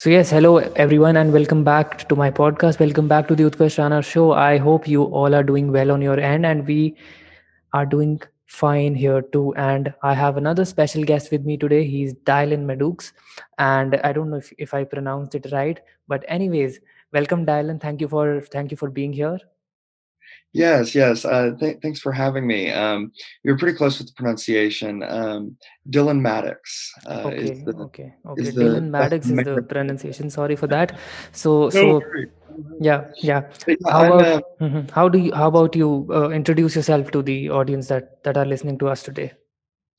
So, yes, hello everyone, and welcome back to my podcast. Welcome back to the Utkarsh Rana show. I hope you all are doing well on your end, and we are doing fine here too. And I have another special guest with me today. He's Dylan Medux, and I don't know if, if I pronounced it right, but anyways, welcome Dylan. Thank you for thank you for being here. Yes, yes. Uh, th- thanks for having me. Um, you're pretty close with the pronunciation. Um, Dylan Madoux uh, is Okay, the okay, okay. is Dylan best Madoux is the pronunciation. Sorry for that. So, No so yeah, yeah. How I'm about uh, mhm. how do you how about you uh, introduce yourself to the audience that that are listening to us today?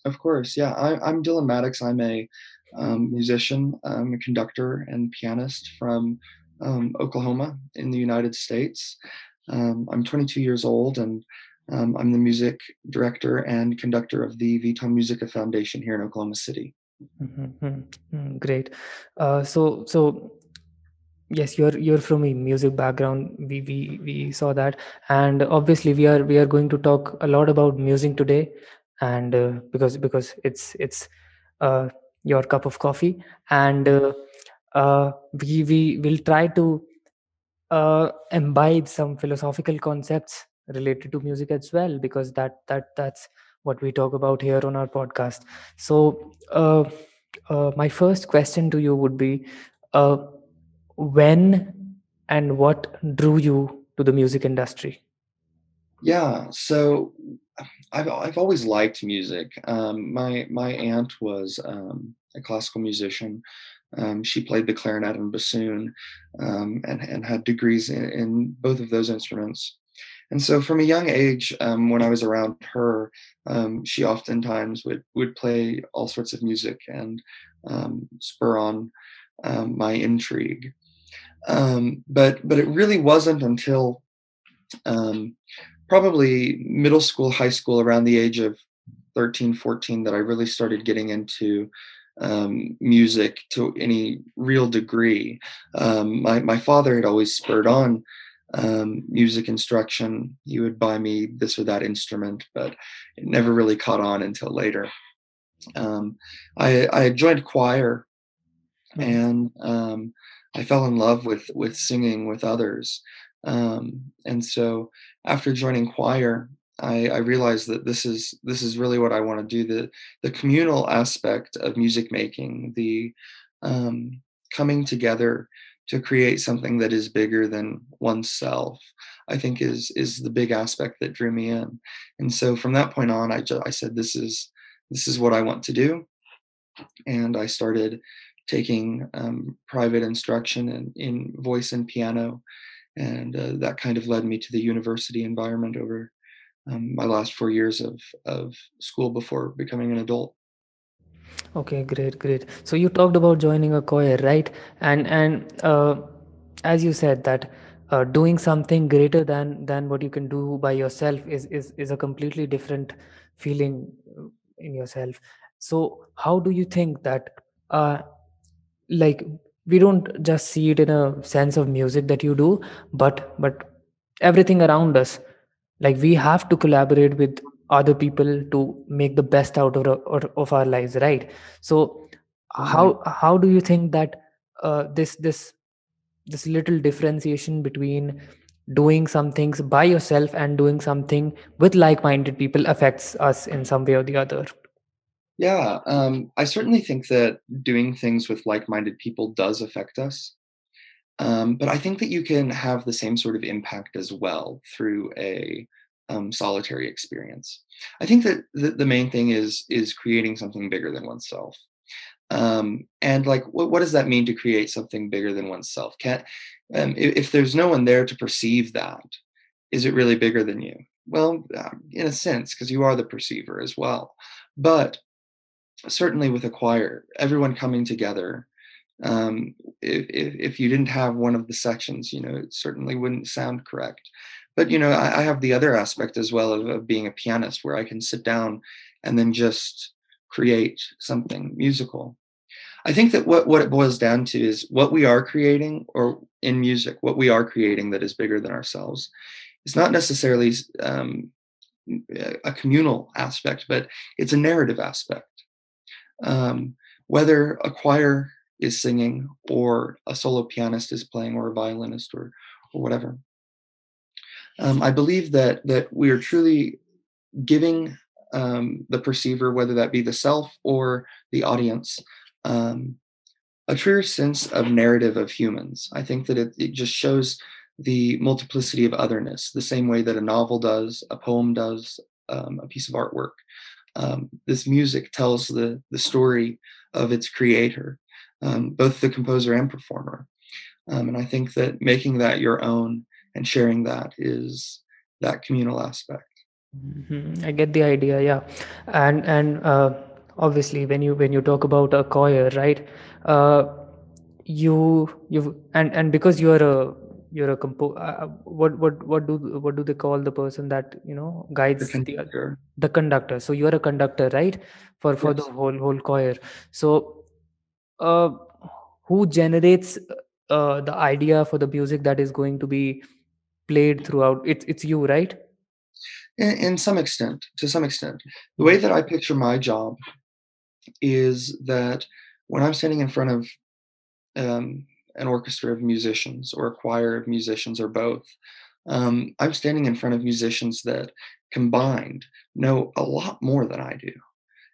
of course, yeah. I, I'm Dylan Madoux. I'm a um, musician, um, a conductor, and pianist from um, Oklahoma in the United States. Um, I'm 22 years old, and um, I'm the music director and conductor of the Vitam Musica Foundation here in Oklahoma City. Mhm, mhm, mhm, Great. Uh, so so yes, you're you're from a music background. We we we saw that, and obviously we are we are going to talk a lot about music today, and uh, because because it's it's uh, your cup of coffee, and uh, uh, we we will try to uh, imbibe some philosophical concepts related to music as well because that that that's what we talk about here on our podcast so uh, uh, my first question to you would be uh, when and what drew you to the music industry Yeah, so I've I've always liked music. Um, my my aunt was um, a classical musician. Um, she played the clarinet and bassoon, um, and and had degrees in, in both of those instruments. And so, from a young age, um, when I was around her, um, she oftentimes would would play all sorts of music and um, spur on um, my intrigue. But but it really wasn't until probably middle school, high school, around the age of 13, 14, that I really started getting into um, music to any real degree. Um, my, my father had always spurred on um, music instruction. He would buy me this or that instrument, but it never really caught on until later. Um, I, I joined choir Mhm. and um, I fell in love with with singing with others. Um, and so after joining choir, I, I realized that this is this is really what I want to do. The the communal aspect of music making, the um, coming together to create something that is bigger than oneself, I think is is the big aspect that drew me in. And so from that point on, I just I said this is this is what I want to do and I started taking um, private instruction in, in voice and piano, and uh, that kind of led me to the university environment over um, my last four years of of school before becoming an adult. okay great great. So you talked about joining a choir right? And and uh, as you said that uh, doing something greater than than what you can do by yourself is is is a completely different feeling uh, in yourself. So how do you think that uh, like we don't just see it in a sense of music that you do but but everything around us like we have to collaborate with other people to make the best out of our, of our lives right? So how how do you think that uh, this this this little differentiation between doing some things by yourself and doing something with like-minded people affects us in some way or the other? Yeah, um, I certainly think that doing things with like-minded people does affect us. Um, but I think that you can have the same sort of impact as well through a um, solitary experience. I think that the, the main thing is is creating something bigger than oneself. Um, and like, what, what does that mean to create something bigger than oneself? Can't um, if, if there's no one there to perceive that, is it really bigger than you? Well, uh, in a sense, because you are the perceiver as well. But certainly with a choir, everyone coming together. Um, if, if you didn't have one of the sections, you know, it certainly wouldn't sound correct. But you know, I, I have the other aspect as well of, of being a pianist, where I can sit down and then just create something musical I think that what what it boils down to is what we are creating, or in music, what we are creating that is bigger than ourselves. It's not necessarily um, a communal aspect, but it's a narrative aspect. Um, whether a choir is singing or a solo pianist is playing or a violinist or or whatever. Um, I believe that that we are truly giving um, the perceiver, whether that be the self or the audience, um, a truer sense of narrative of humans. I think that it, it just shows the multiplicity of otherness, the same way that a novel does, a poem does, um, a piece of artwork. Um, this music tells the the story of its creator, um, both the composer and performer. Um, and I think that making that your own and sharing that is that communal aspect. Mhm, I get the idea, yeah. And and uh, obviously when you when you talk about a choir, right? Uh, you you and and because you're a you're a compo uh, uh, what what what do what do they call the person that you know guides the conductor, the conductor? So you're a conductor, right? For for the whole whole choir. So uh, who generates uh, the idea for the music that is going to be played throughout? It's it's you, right? In, in some extent, to some extent, the way Mm, that I picture my job is that when I'm standing in front of um, an orchestra of musicians or a choir of musicians or both, um, I'm standing in front of musicians that combined know a lot more than I do.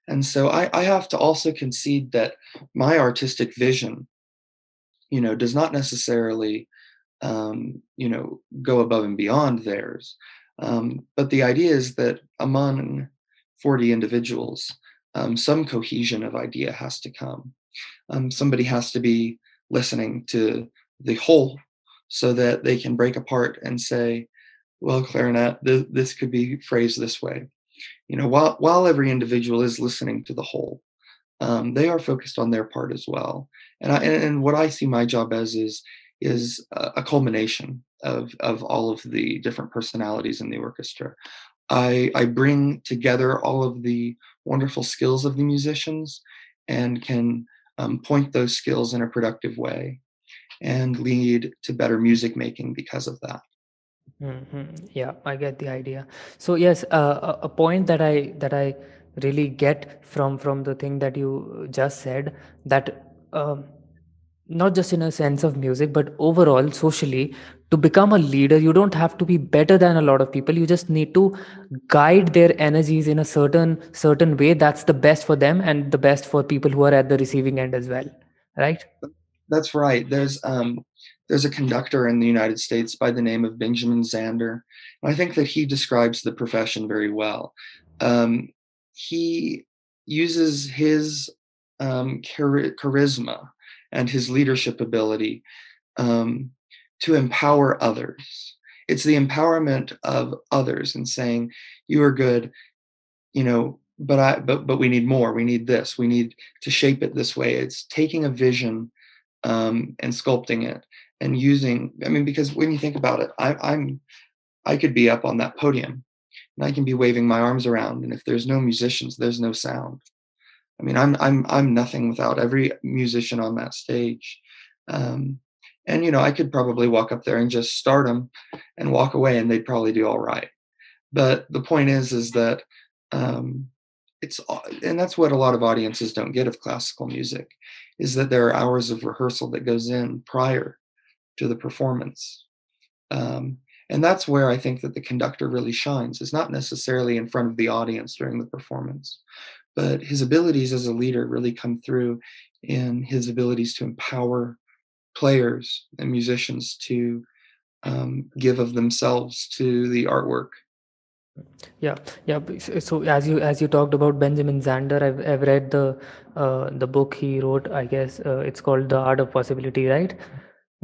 And so I, I have to also concede that my artistic vision, you know, does not necessarily, um, you know, go above and beyond theirs. Um, but the idea is that among 40 individuals, um, some cohesion of idea has to come um, somebody has to be listening to the whole so that they can break apart and say, well, clarinet, th- this could be phrased this way. You know, while, while every individual is listening to the whole, um, they are focused on their part as well. And, I, and, and what I see my job as is, is a, culmination of, of all of the different personalities in the orchestra. I, I bring together all of the wonderful skills of the musicians and can um, point those skills in a productive way and lead to better music making because of that. Mhm. Yeah, I get the idea. So yes, uh, a, a point that I that I really get from from the thing that you just said that um, not just in a sense of music but overall socially to become a leader you don't have to be better than a lot of people you just need to guide their energies in a certain certain way that's the best for them and the best for people who are at the receiving end as well right That's right. There's um, there's a conductor in the United States by the name of Benjamin Zander, and I think that he describes the profession very well. Um, he uses his um, chari- charisma and his leadership ability um, to empower others. It's the empowerment of others and saying, "You are good," you know, but I, but but we need more. We need this. We need to shape it this way. It's taking a vision um, and sculpting it and using. I mean, because when you think about it, I, I'm I could be up on that podium and I can be waving my arms around, and if there's no musicians, there's no sound. I mean, I'm I'm I'm nothing without every musician on that stage. Um, and you know, I could probably walk up there and just start them and walk away, and they'd probably do all right. But the point is, is that um, it's and that's what a lot of audiences don't get of classical music, is that there are hours of rehearsal that goes in prior to the performance. Um, and that's where I think that the conductor really shines. Is not necessarily in front of the audience during the performance, but his abilities as a leader really come through in his abilities to empower players and musicians to um, give of themselves to the artwork. yeah yeah so as you as you talked about benjamin zander i've, I've read the uh, the book he wrote i guess uh, it's called the art of possibility right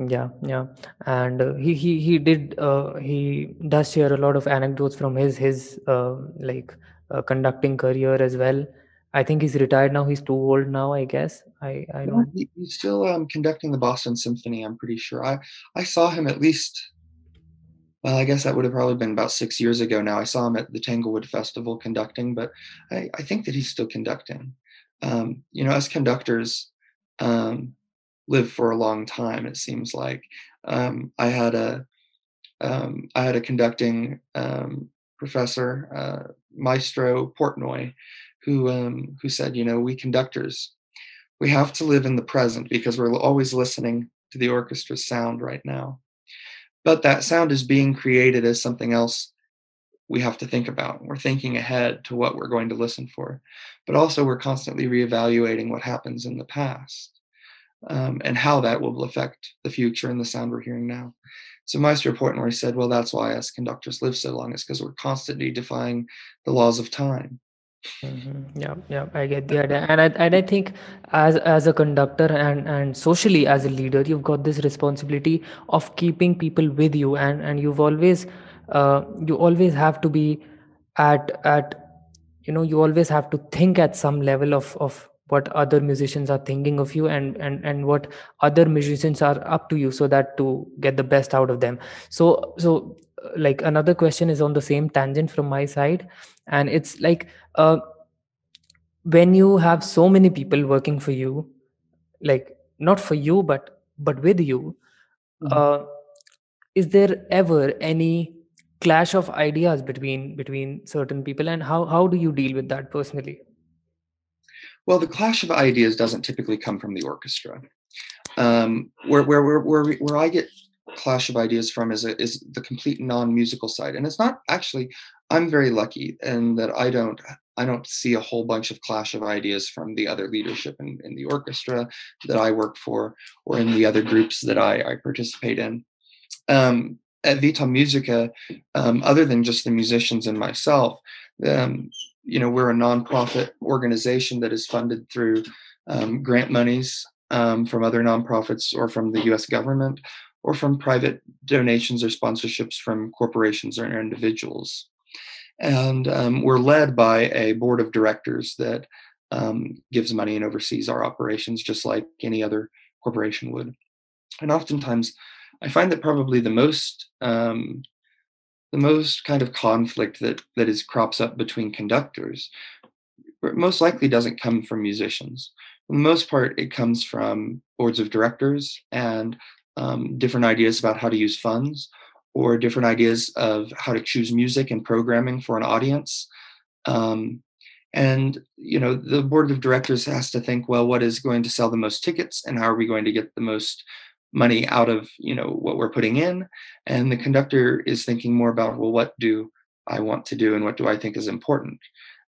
Yeah, yeah, and uh, he he he did uh, he does share a lot of anecdotes from his his uh, like uh, conducting career as well. I think he's retired now. He's too old now, I guess. I I don't. he, he's still um, conducting the Boston Symphony. I'm pretty sure. I I saw him at least. Well, I guess that would have probably been about six years ago now. I saw him at the Tanglewood Festival conducting, but I, I think that he's still conducting. Um, you know, as conductors, um, live for a long time. It seems like um, I had a um, I had a conducting um, professor, uh, Maestro Portnoy, who um, who said, you know, we conductors we have to live in the present because we're always listening to the orchestra's sound right now. But that sound is being created as something else we have to think about. We're thinking ahead to what we're going to listen for, but also we're constantly reevaluating what happens in the past um, and how that will affect the future and the sound we're hearing now. So Meister Portnoy said, well, that's why us conductors live so long. It's because we're constantly defying the laws of time. Mm-hmm. Yeah, yeah, I get the idea, and I and I think as as a conductor and and socially as a leader, you've got this responsibility of keeping people with you, and and you've always, uh, you always have to be at at, you know, you always have to think at some level of of what other musicians are thinking of you and and and what other musicians are up to you so that to get the best out of them. So so uh, like another question is on the same tangent from my side. And it's like uh, when you have so many people working for you like not for you but but with you mm-hmm. uh, is there ever any clash of ideas between between certain people? And how how do you deal with that personally well, the clash of ideas doesn't typically come from the orchestra. Um, where, where, where, where, where I get clash of ideas from is, a, is the complete non-musical side. And it's not actually, I'm very lucky in that I don't, I don't see a whole bunch of clash of ideas from the other leadership in, in the orchestra that I work for or in the other groups that I, I participate in. Um, at Vitam Musica, um, other than just the musicians and myself, um, you know, we're a nonprofit organization that is funded through um, grant monies um, from other nonprofits or from the US government or from private donations or sponsorships from corporations or individuals. And um, we're led by a board of directors that um, gives money and oversees our operations just like any other corporation would. And oftentimes, I find that probably the most um, the most kind of conflict that that is crops up between conductors most likely doesn't come from musicians. For the most part, it comes from boards of directors and um, different ideas about how to use funds or different ideas of how to choose music and programming for an audience. Um, and you know, the board of directors has to think, well, what is going to sell the most tickets, and how are we going to get the most money out of you know what we're putting in and the conductor is thinking more about well what do i want to do and what do i think is important?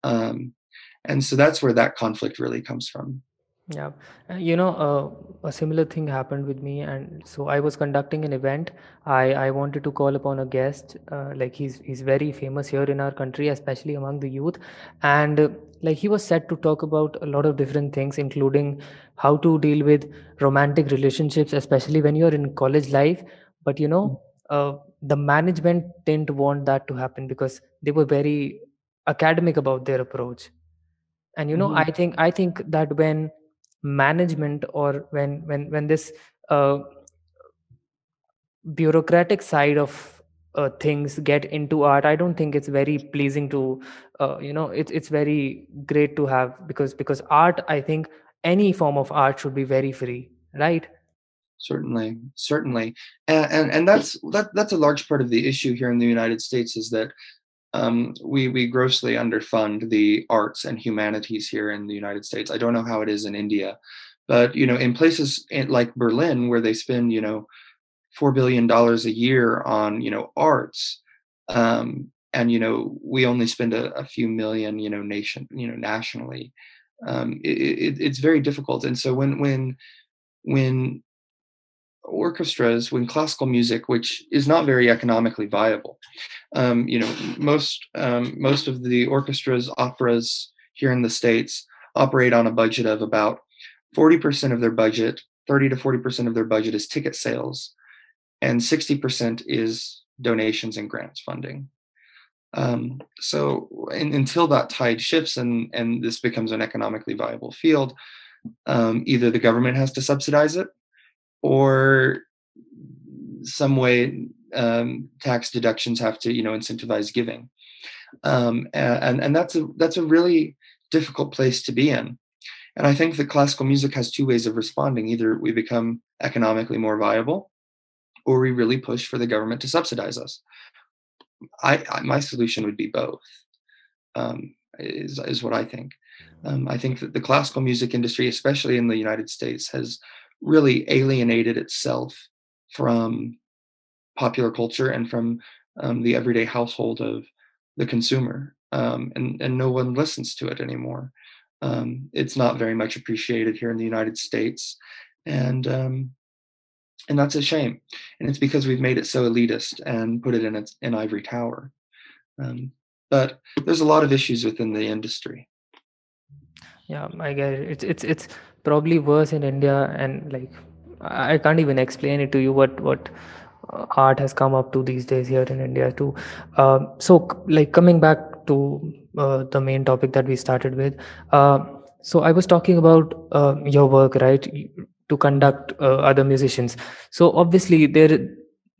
Um, and so that's where that conflict really comes from. Yeah. Uh, you know uh, a similar thing happened with me and so i was conducting an event. I i wanted to call upon a guest uh, like he's he's very famous here in our country especially among the youth and like he was set to talk about a lot of different things including how to deal with romantic relationships especially when you're in college life but you know mm. uh, the management didn't want that to happen because they were very academic about their approach and you know mm-hmm. i think i think that when management or when when when this uh, bureaucratic side of uh, things get into art i don't think it's very pleasing to uh, you know it's it's very great to have because because art i think any form of art should be very free right certainly certainly and, and and that's that that's a large part of the issue here in the united states is that um, we we grossly underfund the arts and humanities here in the United States. I don't know how it is in India, but you know, in places like Berlin where they spend you know four billion dollars a year on you know arts, um, and you know we only spend a, a, few million you know nation you know nationally. Um, it, it, it's very difficult, and so when when when orchestras when classical music which is not very economically viable um, you know most um, most of the orchestras operas here in the states operate on a budget of about 40% of their budget 30 to 40% of their budget is ticket sales and 60% is donations and grants funding. Um, so in, until that tide shifts and and this becomes an economically viable field um, either the government has to subsidize it or some way um, tax deductions have to you know incentivize giving. Um, and and that's a that's a really difficult place to be in. And i think that classical music has two ways of responding. Either we become economically more viable or we really push for the government to subsidize us. I, I my solution would be both um, is, is what i think. Um, I think that the classical music industry, especially in the United States, has really alienated itself from popular culture and from um, the everyday household of the consumer, um, and and no one listens to it anymore. Um, it's not very much appreciated here in the United States, and um, and that's a shame. And it's because we've made it so elitist and put it in its in ivory tower. Um, but there's a lot of issues within the industry. Yeah, I get it. It's it's it's probably worse in India, and like I can't even explain it to you what what uh, art has come up to these days here in India too. Uh, so like coming back to uh, the main topic that we started with. Uh, so I was talking about uh, your work, right? To conduct uh, other musicians. So obviously there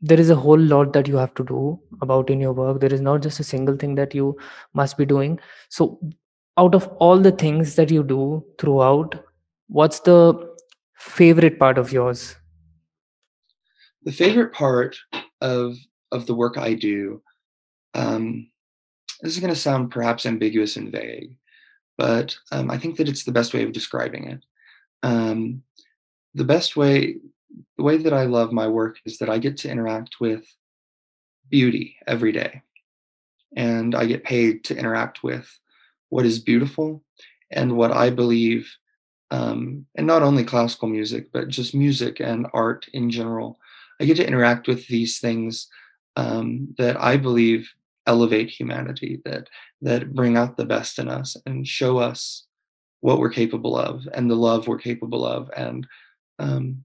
there is a whole lot that you have to do about in your work. There is not just a single thing that you must be doing. So out of all the things that you do throughout, what's the favorite part of yours? The favorite part of of the work I do, um, this is going to sound perhaps ambiguous and vague, but um, I think that it's the best way of describing it. Um, the best way, the way that I love my work is that I get to interact with beauty every day, and I get paid to interact with what is beautiful and what I believe, um, and not only classical music, but just music and art in general. I get to interact with these things um, that I believe elevate humanity, that that bring out the best in us and show us what we're capable of and the love we're capable of and um,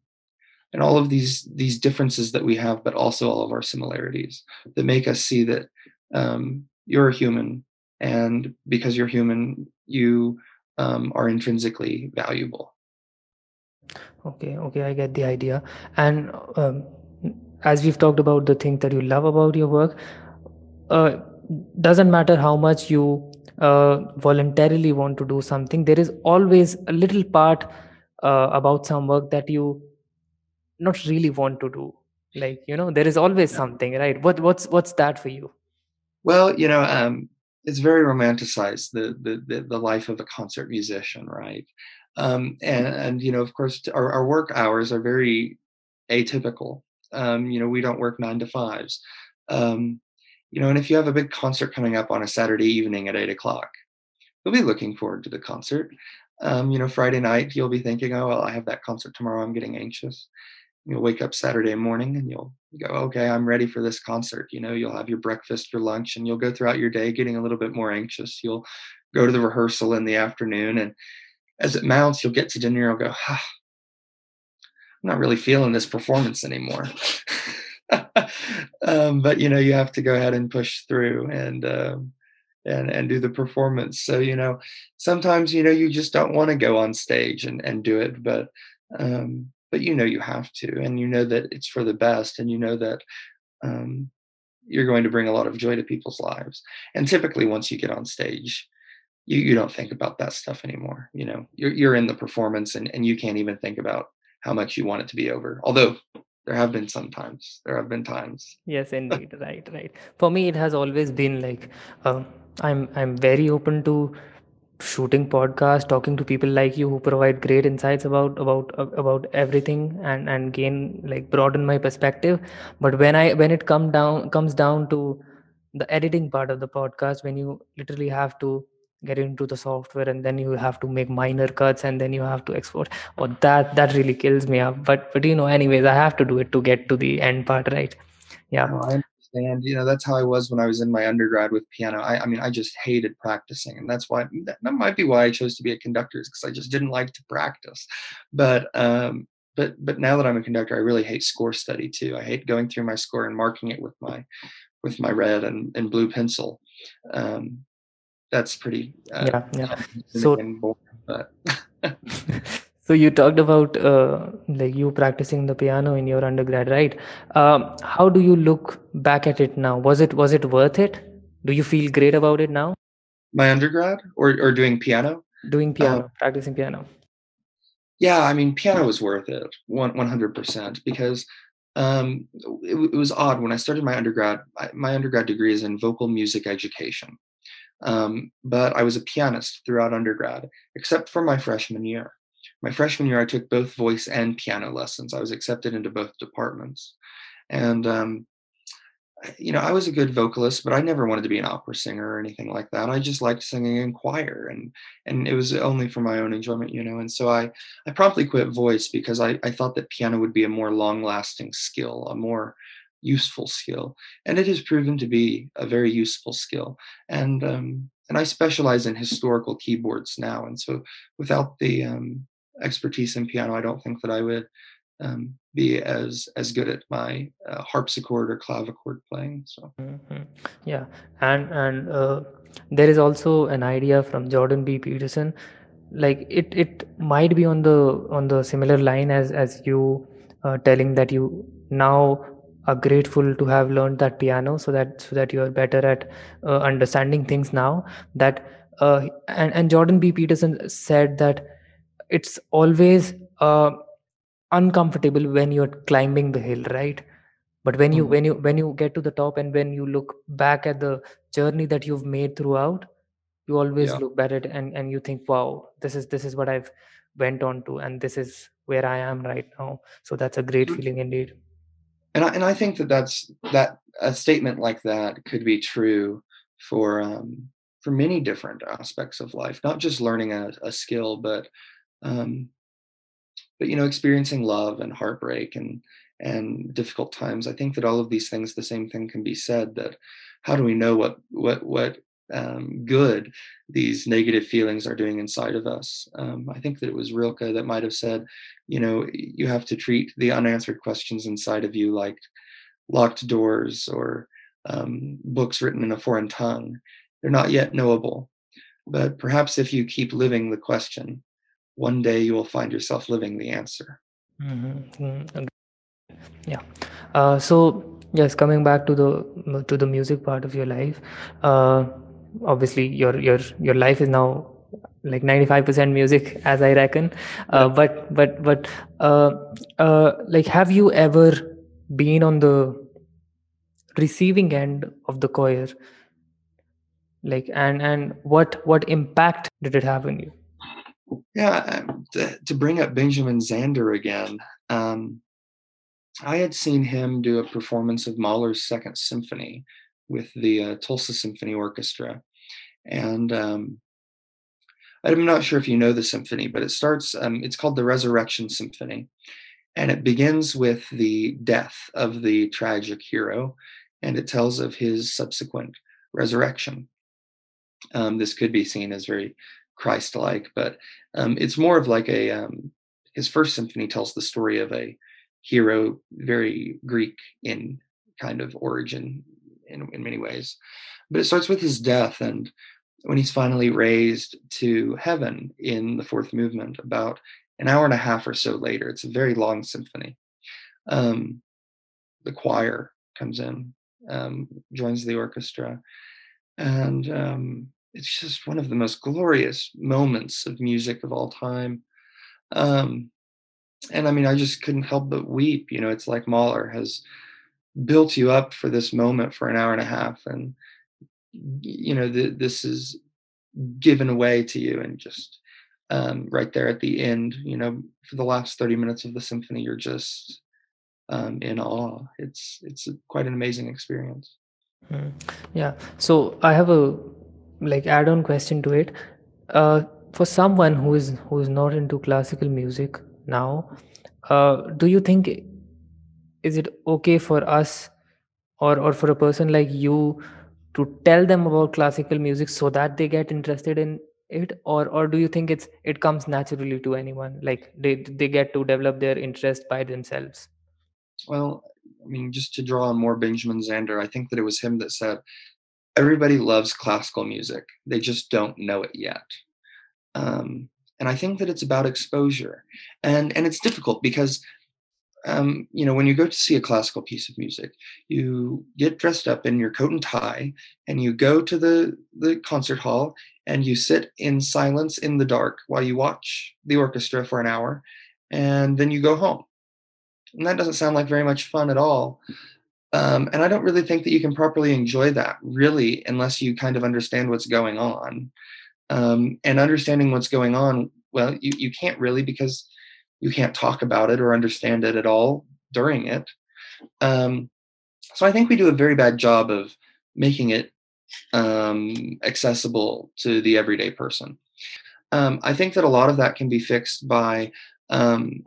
and all of these these differences that we have, but also all of our similarities that make us see that um, you're a human, and because you're human, you um, are intrinsically valuable. Okay, okay, I get the idea. And um, as we've talked about the things that you love about your work, uh, doesn't matter how much you uh, voluntarily want to do something there is always a little part uh, about some work that you not really want to do like you know there is always something right what what's what's that for you Well, you know, um, it's very romanticized the, the the the life of a concert musician, right? Um, and, and you know, of course, our, our work hours are very atypical. Um, you know, we don't work nine to fives. Um, you know, and if you have a big concert coming up on a Saturday evening at eight o'clock, you'll be looking forward to the concert. Um, you know, Friday night, you'll be thinking, oh, well, I have that concert tomorrow. I'm getting anxious. You'll wake up Saturday morning and you'll go, okay, I'm ready for this concert. You know, you'll have your breakfast, your lunch, and you'll go throughout your day getting a little bit more anxious. You'll go to the rehearsal in the afternoon. And as it mounts, you'll get to dinner, you'll go, ah, I'm not really feeling this performance anymore. um, but you know, you have to go ahead and push through and um, and and do the performance. So you know, sometimes you know you just don't want to go on stage and and do it, but um, but you know you have to, and you know that it's for the best, and you know that um, you're going to bring a lot of joy to people's lives. And typically, once you get on stage, you you don't think about that stuff anymore. You know, you're you're in the performance, and and you can't even think about how much you want it to be over. Although there have been some times, there have been times. yes indeed. Right right. For me it has always been like uh, i'm i'm very open to shooting podcasts talking to people like you who provide great insights about about uh, about everything and and gain like broaden my perspective. But when i when it come down comes down to the editing part of the podcast when you literally have to get into the software and then you have to make minor cuts and then you have to export or that that really kills me up but but you know anyways i have to do it to get to the end part right yeah No, I understand. You know, that's how I was when I was in my undergrad with piano. I, I mean, I just hated practicing, and that's why that, that might be why I chose to be a conductor, because I just didn't like to practice. But um, but but now that I'm a conductor, I really hate score study too. I hate going through my score and marking it with my with my red and, and blue pencil. Um, that's pretty uh, yeah yeah. so but so you talked about uh, like you practicing the piano in your undergrad right? Um, how do you look back at it now? Was it was it worth it? Do you feel great about it now? My undergrad or or doing piano. doing piano practicing piano. Yeah, I mean, piano was worth it, one one hundred percent, because um, it, it was odd. When I started my undergrad. I, my undergrad degree is in vocal music education, Um, but I was a pianist throughout undergrad, except for my freshman year. My freshman year, I took both voice and piano lessons. I was accepted into both departments. And um, you know, I was a good vocalist, but I never wanted to be an opera singer or anything like that. I just liked singing in choir and and it was only for my own enjoyment, you know. And so I I promptly quit voice because I, I thought that piano would be a more long-lasting skill, a more useful skill. And it has proven to be a very useful skill. And um and I specialize in historical keyboards now. And so without the um expertise in piano, I don't think that I would um, be as as good at my uh, harpsichord or clavichord playing. So Mhm. Yeah, and and uh, there is also an idea from Jordan B. Peterson, like it it might be on the on the similar line as as you uh, telling that you now are grateful to have learned that piano so that so that you are better at uh, understanding things now. That uh, and and Jordan B. Peterson said that it's always uh, uncomfortable when you're climbing the hill, right? but when you Mhm. when you when you get to the top and when you look back at the journey that you've made throughout you always yeah, look back at it and and you think wow this is this is what i've went on to and this is where i am right now so that's a great feeling indeed and I, and I think that that's that a statement like that could be true for um, for many different aspects of life, not just learning a, a skill, but um, but you know experiencing love and heartbreak and and difficult times. I think that all of these things the same thing can be said that how do we know what what what um, good these negative feelings are doing inside of us. Um, i think that it was rilke that might have said you know you have to treat the unanswered questions inside of you like locked doors or um, books written in a foreign tongue. They're not yet knowable. But perhaps if you keep living the question one day you will find yourself living the answer. hmm yeah. Uh, so yes coming back to the to the music part of your life uh, obviously your your your life is now like 95% music as i reckon. Uh, but but but uh, uh, like have you ever been on the receiving end of the choir? Like and and what what impact did it have on you? Yeah, to, to bring up Benjamin Zander again, um, I had seen him do a performance of Mahler's Second Symphony with the uh, Tulsa Symphony Orchestra, and um, I'm not sure if you know the symphony, but it starts. Um, it's called the Resurrection Symphony, and it begins with the death of the tragic hero, and it tells of his subsequent resurrection. Um, this could be seen as very Christ-like, but um, it's more of like a um, his first symphony tells the story of a hero, very Greek in kind of origin in, in many ways. But it starts with his death and when he's finally raised to heaven in the fourth movement, about an hour and a half or so later. It's a very long symphony. Um, the choir comes in, um, joins the orchestra, and um, it's just one of the most glorious moments of music of all time. Um, and I mean, I just couldn't help but weep. You know, it's like Mahler has built you up for this moment for an hour and a half, and you know, th- this is given away to you, and just um, right there at the end, you know, for the last thirty minutes of the symphony, you're just um, in awe. It's it's quite an amazing experience. Hmm. Yeah. So I have a like add-on question to it. Uh, for someone who is who is not into classical music now, uh, do you think is it okay for us or or for a person like you to tell them about classical music so that they get interested in it or or do you think it's it comes naturally to anyone like they they get to develop their interest by themselves? Well, I mean, just to draw on more Benjamin Zander, I think that it was him that said, "Everybody loves classical music. They just don't know it yet." Um, and I think that it's about exposure, and and it's difficult because um, you know when you go to see a classical piece of music, you get dressed up in your coat and tie, and you go to the the concert hall, and you sit in silence in the dark while you watch the orchestra for an hour, and then you go home. And that doesn't sound like very much fun at all Um, and I don't really think that you can properly enjoy that really unless you kind of understand what's going on. Um, and understanding what's going on, well, you, you can't really because you can't talk about it or understand it at all during it. Um, so I think we do a very bad job of making it um, accessible to the everyday person. Um, I think that a lot of that can be fixed by um,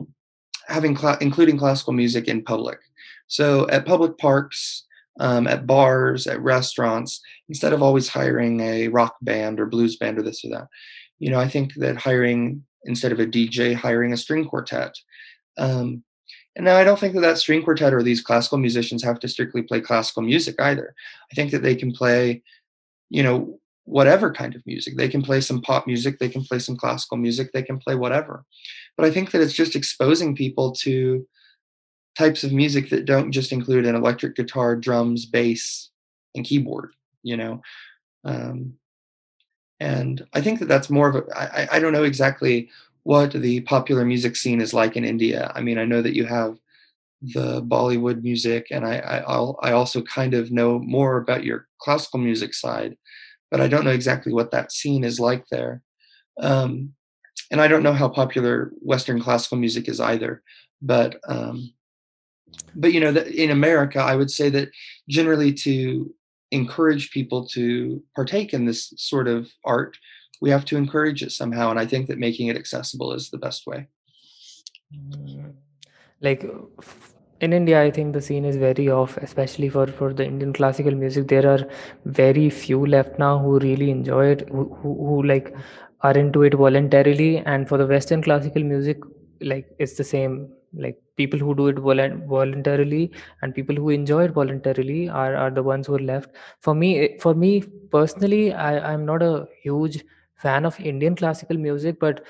having cl- including classical music in public. So at public parks, um, at bars, at restaurants, instead of always hiring a rock band or blues band or this or that, you know, I think that hiring instead of a DJ, hiring a string quartet. Um, and now I don't think that that string quartet or these classical musicians have to strictly play classical music either. I think that they can play, you know, whatever kind of music. They can play some pop music, they can play some classical music, they can play whatever. But I think that it's just exposing people to types of music that don't just include an electric guitar, drums, bass, and keyboard, you know. Um, and I think that that's more of a, I, I don't know exactly what the popular music scene is like in India. I mean, I know that you have the Bollywood music, and I, I, I also kind of know more about your classical music side but I don't know exactly what that scene is like there. Um, and I don't know how popular Western classical music is either. But um, but you know, in America, I would say that generally to encourage people to partake in this sort of art, we have to encourage it somehow. And I think that making it accessible is the best way. Mm, like in India, I think the scene is very off, especially for, for the Indian classical music. There are very few left now who really enjoy it, who, who, who like are into it voluntarily. And for the Western classical music, like it's the same. Like people who do it volu- voluntarily and people who enjoy it voluntarily are, are the ones who are left. For me, eh, for me personally, I, I'm not a huge fan of Indian classical music, but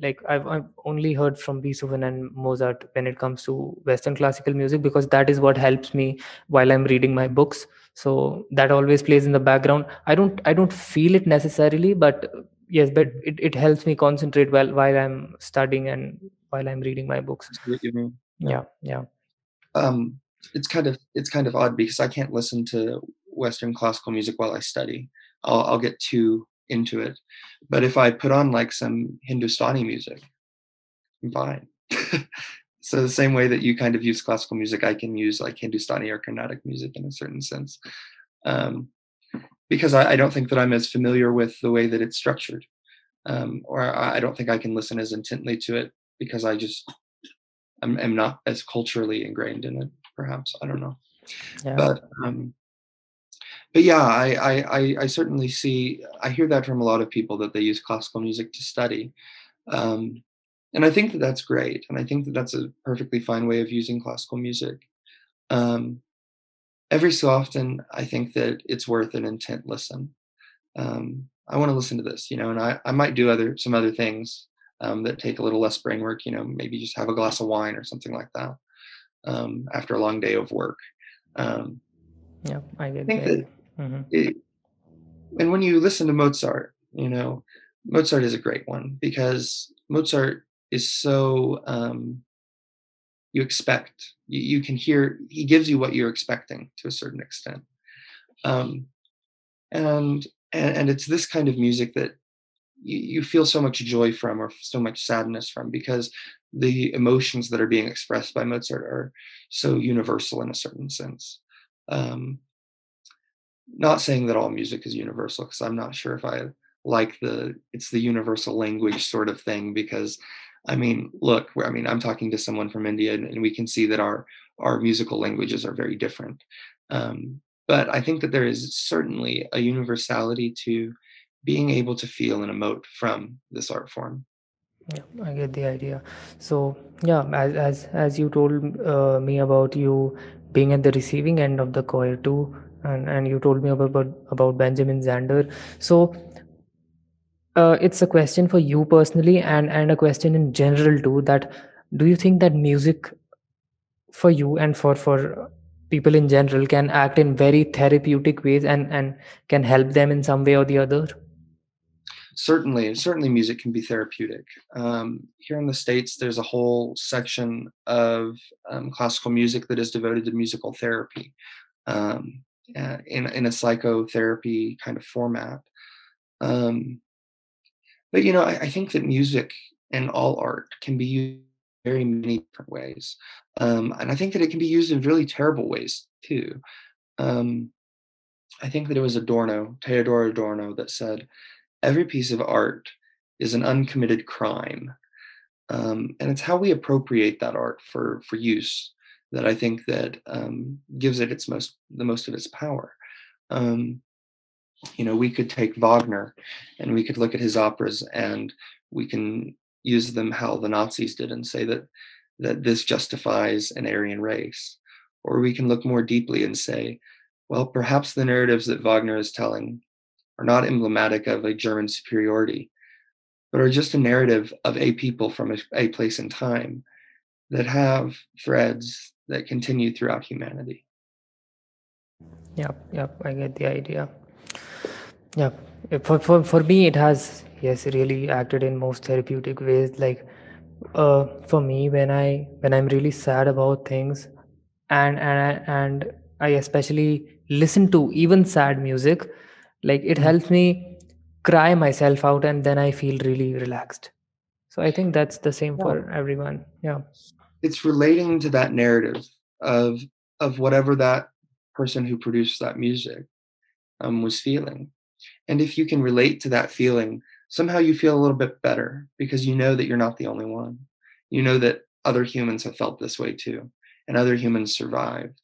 like I've, I've only heard from beethoven and mozart when it comes to western classical music because that is what helps me while i'm reading my books so that always plays in the background i don't i don't feel it necessarily but yes but it, it helps me concentrate while while i'm studying and while i'm reading my books yeah. yeah yeah um it's kind of it's kind of odd because i can't listen to western classical music while i study i'll, I'll get too into it. But if I put on like some Hindustani music, I'm fine. so the same way that you kind of use classical music, I can use like Hindustani or Carnatic music in a certain sense. Um, because I, I, don't think that I'm as familiar with the way that it's structured. Um, or I, I, don't think I can listen as intently to it because I just I'm, am not as culturally ingrained in it. Perhaps I don't know, yeah. but um, but yeah, I, I, I certainly see, I hear that from a lot of people that they use classical music to study. Um, and I think that that's great. And I think that that's a perfectly fine way of using classical music. Um, every so often, I think that it's worth an intent listen. Um, I want to listen to this, you know, and I, I might do other, some other things um, that take a little less brain work, you know, maybe just have a glass of wine or something like that um, after a long day of work. Um, yeah, I, I think that Mm-hmm. It, and when you listen to Mozart, you know, Mozart is a great one because Mozart is so um, you expect you, you, can hear he gives you what you're expecting to a certain extent um, and, and and it's this kind of music that you, you feel so much joy from or so much sadness from because the emotions that are being expressed by mozart are so universal in a certain sense. Um, not saying that all music is universal because i'm not sure if i like the it's the universal language sort of thing because i mean look i mean i'm talking to someone from india and, and we can see that our our musical languages are very different. Um, but i think that there is certainly a universality to being able to feel and emote from this art form yeah i get the idea so yeah as as, as you told uh, me about you being at the receiving end of the choir too and and you told me about about, Benjamin Zander. So uh, it's a question for you personally and and a question in general too. That do you think that music for you and for for people in general can act in very therapeutic ways and and can help them in some way or the other? Certainly, certainly, music can be therapeutic. Um, here in the states, there's a whole section of um, classical music that is devoted to musical therapy um, in in a psychotherapy kind of format. Um, but you know, I, I think that music and all art can be used very many different ways, um, and I think that it can be used in really terrible ways too. Um, I think that it was Adorno, Theodor Adorno, that said, "Every piece of art is an uncommitted crime," um, and it's how we appropriate that art for for use that I think that um, gives it its most the most of its power. Um, you know, we could take Wagner, and we could look at his operas, and we can use them how the Nazis did, and say that that this justifies an Aryan race, or we can look more deeply and say, well, perhaps the narratives that Wagner is telling are not emblematic of a German superiority, but are just a narrative of a people from a, a place and time that have threads that continue throughout humanity. Yep, yep, I get the idea. Yep. For, for, for me, it has, yes, really acted in most therapeutic ways. Like, uh, for me, when I when I'm really sad about things, and and and I especially listen to even sad music, like it Mm. helps me cry myself out, and then I feel really relaxed. So I think that's the same Yeah. for everyone. Yeah. It's relating to that narrative of of whatever that person who produced that music um, was feeling. And if you can relate to that feeling, somehow you feel a little bit better because you know that you're not the only one. You know that other humans have felt this way too, and other humans survived.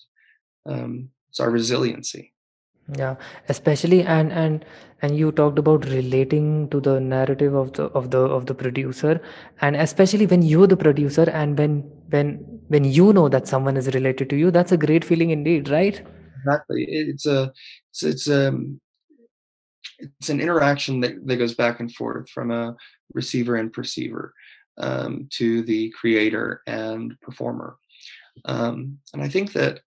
Um, it's our resiliency. Yeah, especially and and and you talked about relating to the narrative of the of the of the producer, and especially when you're the producer and when when when you know that someone is related to you, that's a great feeling indeed, right? Exactly. It's a it's it's um it's an interaction that, that goes back and forth from a receiver and perceiver um, to the creator and performer. Um, and I think that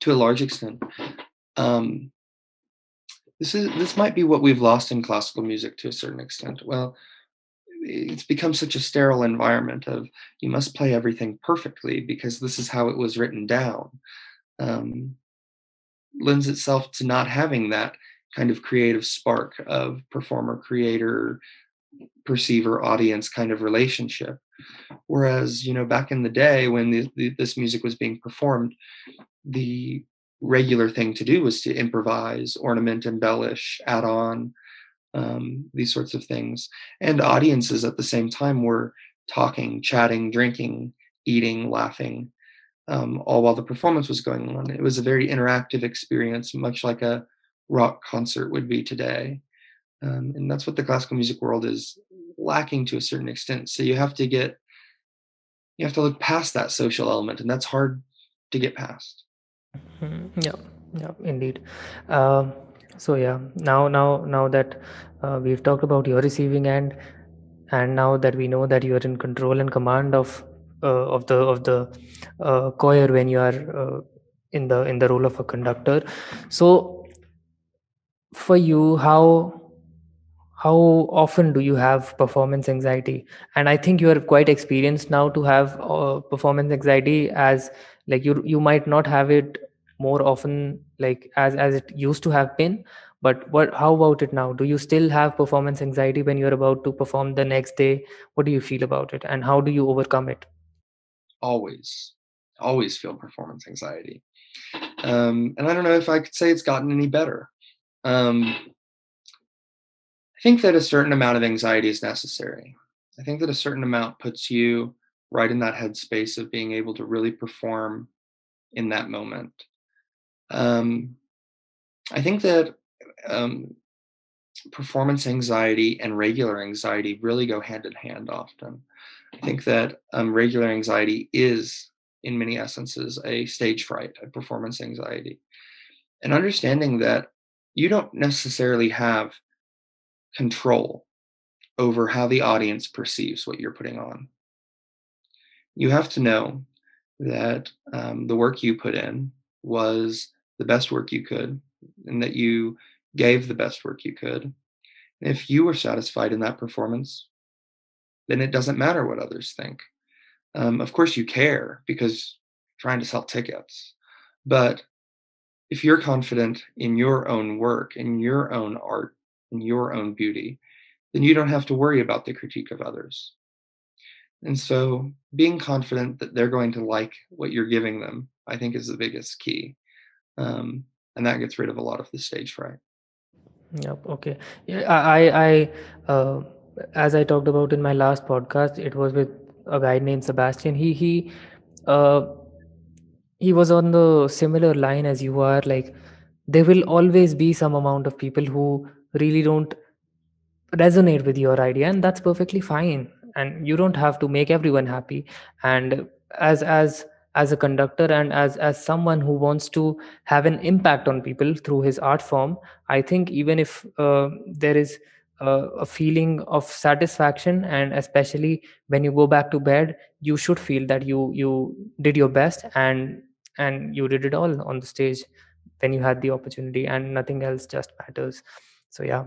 to a large extent, um, this is this might be what we've lost in classical music to a certain extent. Well, it's become such a sterile environment of you must play everything perfectly because this is how it was written down. Um, lends itself to not having that kind of creative spark of performer creator perceiver audience kind of relationship whereas you know back in the day when the, the, this music was being performed the regular thing to do was to improvise ornament embellish add on um, these sorts of things and audiences at the same time were talking chatting drinking eating laughing um, all while the performance was going on. It was a very interactive experience, much like a rock concert would be today. Um, and that's what the classical music world is lacking to a certain extent. So you have to get, you have to look past that social element, and that's hard to get past. Mm, yeah, yeah, indeed. Um, so yeah, now now now that uh, we've talked about your receiving end, and now that we know that you are in control and command of uh, of the of the uh, choir when you are uh, in the in the role of a conductor, so for you, how how often do you have performance anxiety? And i think you are quite experienced now to have uh, performance anxiety as like you you might not have it more often like as as it used to have been but what how about it now do you still have performance anxiety when you're about to perform the next day what do you feel about it and how do you overcome it Always, always feel performance anxiety. Um, and I don't know if I could say it's gotten any better. Um, I think that a certain amount of anxiety is necessary. I think that a certain amount puts you right in that headspace of being able to really perform in that moment. Um, I think that um, performance anxiety and regular anxiety really go hand in hand often. I think that um, regular anxiety is, in many essences, a stage fright, a performance anxiety. And understanding that you don't necessarily have control over how the audience perceives what you're putting on. You have to know that um, the work you put in was the best work you could, and that you gave the best work you could, If you were satisfied in that performance, then it doesn't matter what others think. Um, of course, you care because trying to sell tickets, but if you're confident in your own work, in your own art, in your own beauty, then you don't have to worry about the critique of others. And so being confident that they're going to like what you're giving them, I think is the biggest key. Um, and that gets rid of a lot of the stage fright. Yep. Okay. Yeah. I, I, uh, as I talked about in my last podcast, it was with a guy named Sebastian. He, he, uh, he was on the similar line as you are. Like, there will always be some amount of people who really don't resonate with your idea, and that's perfectly fine. And you don't have to make everyone happy. And as as as a conductor and as as someone who wants to have an impact on people through his art form i think even if uh, there is uh, a feeling of satisfaction and especially when you go back to bed you should feel that you you did your best and and you did it all on the stage when you had the opportunity and nothing else just matters so yeah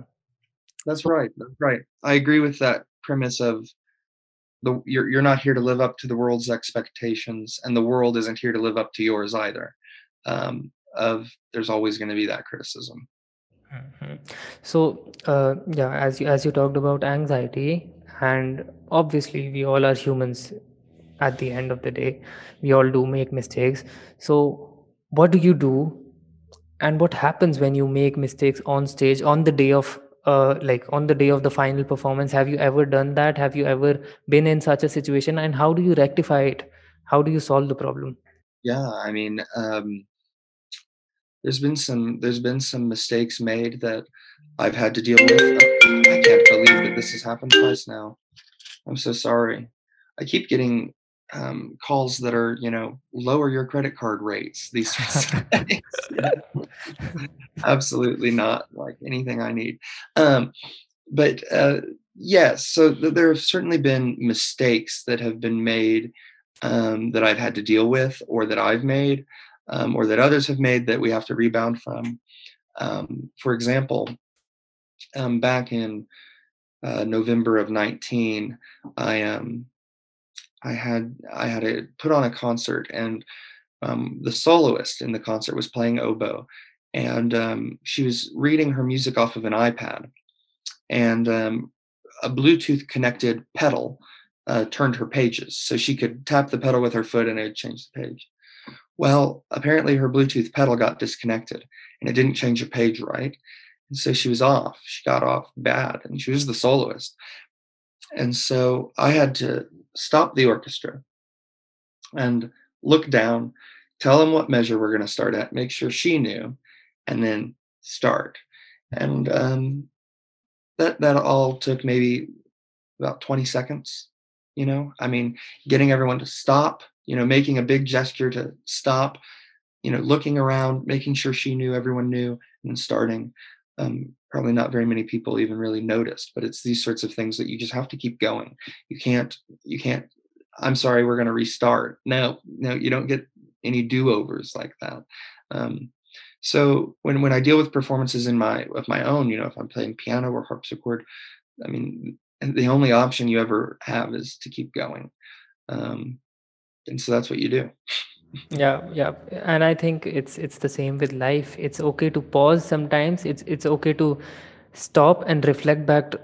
That's right. That's right. I agree with that premise of the you're you're not here to live up to the world's expectations, and the world isn't here to live up to yours either. Um, of there's always going to be that criticism. Mhm. So, uh, yeah, as you as you talked about anxiety, and obviously we all are humans at the end of the day. We all do make mistakes. So, what do you do, and what happens when you make mistakes on stage on the day of uh, like on the day of the final performance? Have you ever done that? Have you ever been in such a situation, and how do you rectify it? How do you solve the problem? Yeah, I mean, um, there's been some there's been some mistakes made that I've had to deal with. I can't believe that this has happened twice now. I'm so sorry. I keep getting um, calls that are, you know, lower your credit card rates. These sorts of things. Absolutely not like anything I need. Um, but uh, yes, so th- there have certainly been mistakes that have been made um, that I've had to deal with, or that I've made, um, or that others have made that we have to rebound from. Um, for example, um, back in uh, November of 19, I um I had I had a put on a concert and um, the soloist in the concert was playing oboe and um, she was reading her music off of an iPad and um, a Bluetooth connected pedal uh, turned her pages so she could tap the pedal with her foot and it would change the page. Well, apparently her Bluetooth pedal got disconnected and it didn't change the page right. And so she was off. She got off bad and she was the soloist. And so I had to stop the orchestra and look down, tell them what measure we're going to start at, make sure she knew, and then start. And um, that that all took maybe about 20 seconds. You know, I mean, getting everyone to stop, you know, making a big gesture to stop, you know, looking around, making sure she knew, everyone knew, and starting. Um, probably not very many people even really noticed, but it's these sorts of things that you just have to keep going. You can't, you can't, I'm sorry, we're going to restart. No, no, you don't get any do-overs like that. Um, so when, when I deal with performances in my, of my own, you know, if I'm playing piano or harpsichord, I mean, the only option you ever have is to keep going. Um, and so that's what you do. Yeah, yeah. And I think it's it's the same with life. It's okay to pause sometimes. It's it's okay to stop and reflect back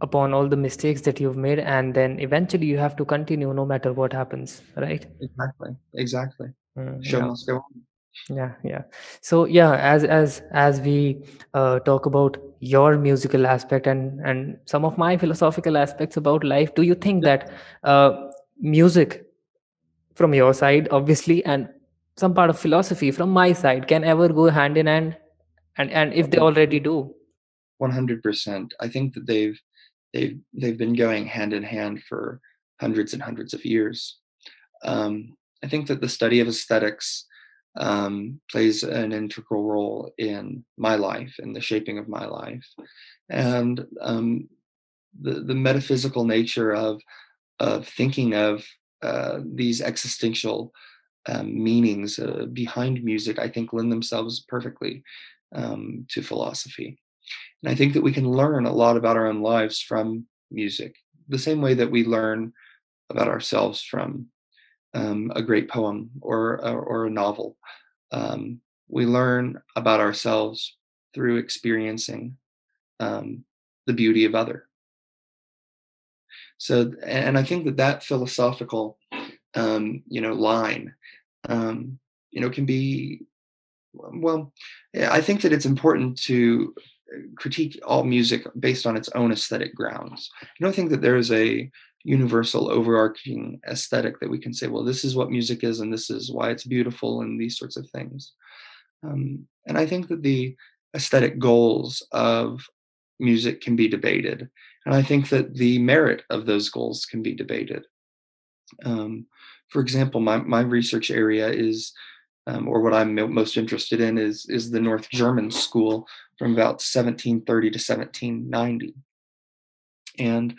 upon all the mistakes that you've made and then eventually you have to continue no matter what happens, right? Exactly. Exactly. Mm, Show yeah. must go on. Yeah, yeah. So yeah, as as as we uh, talk about your musical aspect and and some of my philosophical aspects about life, do you think that uh, music from your side obviously and some part of philosophy from my side can ever go hand in hand and and if they already do 100%. I think that they've they've they've been going hand in hand for hundreds and hundreds of years. Um, I think that the study of aesthetics um, plays an integral role in my life, in the shaping of my life, and um, the the metaphysical nature of of thinking of uh, these existential um, meanings uh, behind music. I think lend themselves perfectly um, to philosophy. And I think that we can learn a lot about our own lives from music, the same way that we learn about ourselves from um, a great poem or, or, or a novel. Um, we learn about ourselves through experiencing um, the beauty of other. So, and I think that that philosophical, um, you know, line, um, you know, can be, well, I think that it's important to uh, critique all music based on its own aesthetic grounds. I don't think that there is a universal overarching aesthetic that we can say, well, this is what music is and this is why it's beautiful and these sorts of things. Um, and I think that the aesthetic goals of music can be debated. And I think that the merit of those goals can be debated. Um, for example, my, my research area is, um, or what I'm most interested in, is, is the North German school from about 1730 to 1790. And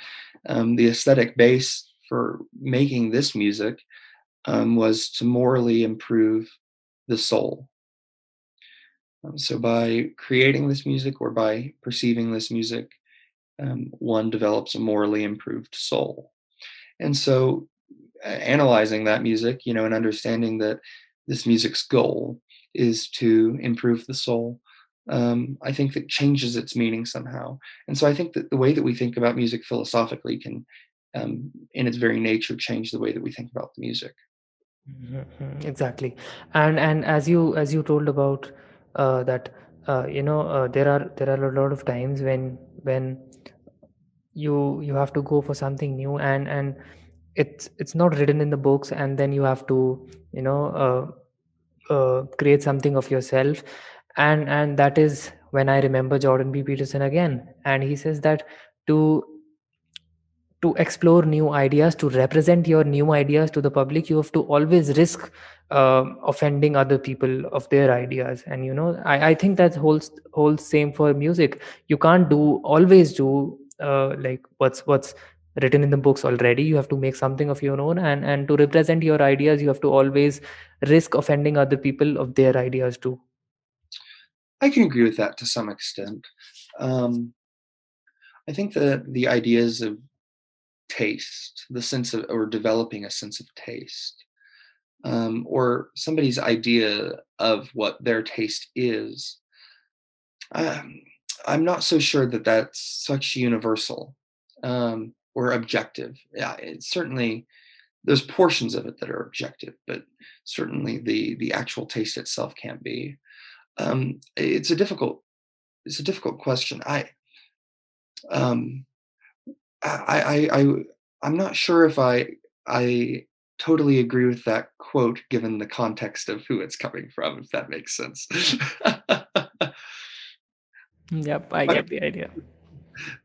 um, the aesthetic base for making this music um, was to morally improve the soul. Um, so by creating this music or by perceiving this music, um, one develops a morally improved soul. And so uh, analyzing that music, you know, and understanding that this music's goal is to improve the soul, um, I think that changes its meaning somehow. And so I think that the way that we think about music philosophically can, um, in its very nature, change the way that we think about the music. Mm-hmm. Exactly, and and as you as you told about uh, that uh, you know uh, there are there are a lot of times when when you you have to go for something new and and it's it's not written in the books and then you have to you know uh, uh, create something of yourself. And and that is when i remember jordan b. Peterson again. And he says that to to explore new ideas to represent your new ideas to the public you have to always risk uh, offending other people of their ideas. And you know i, I think that holds holds same for music. You can't do always do uh, like what's what's written in the books already. You have to make something of your own. And and to represent your ideas you have to always risk offending other people of their ideas too. I can agree with that to some extent. Um, I think that the ideas of taste, the sense of, or developing a sense of taste, um, or somebody's idea of what their taste is, um, I'm not so sure that that's such universal um, or objective. Yeah, it's certainly there's portions of it that are objective, but certainly the the actual taste itself can't be. Um, it's a difficult it's a difficult question. I um, I, I, I, I'm not sure if I, I totally agree with that quote given the context of who it's coming from, if that makes sense. yep, I get the idea.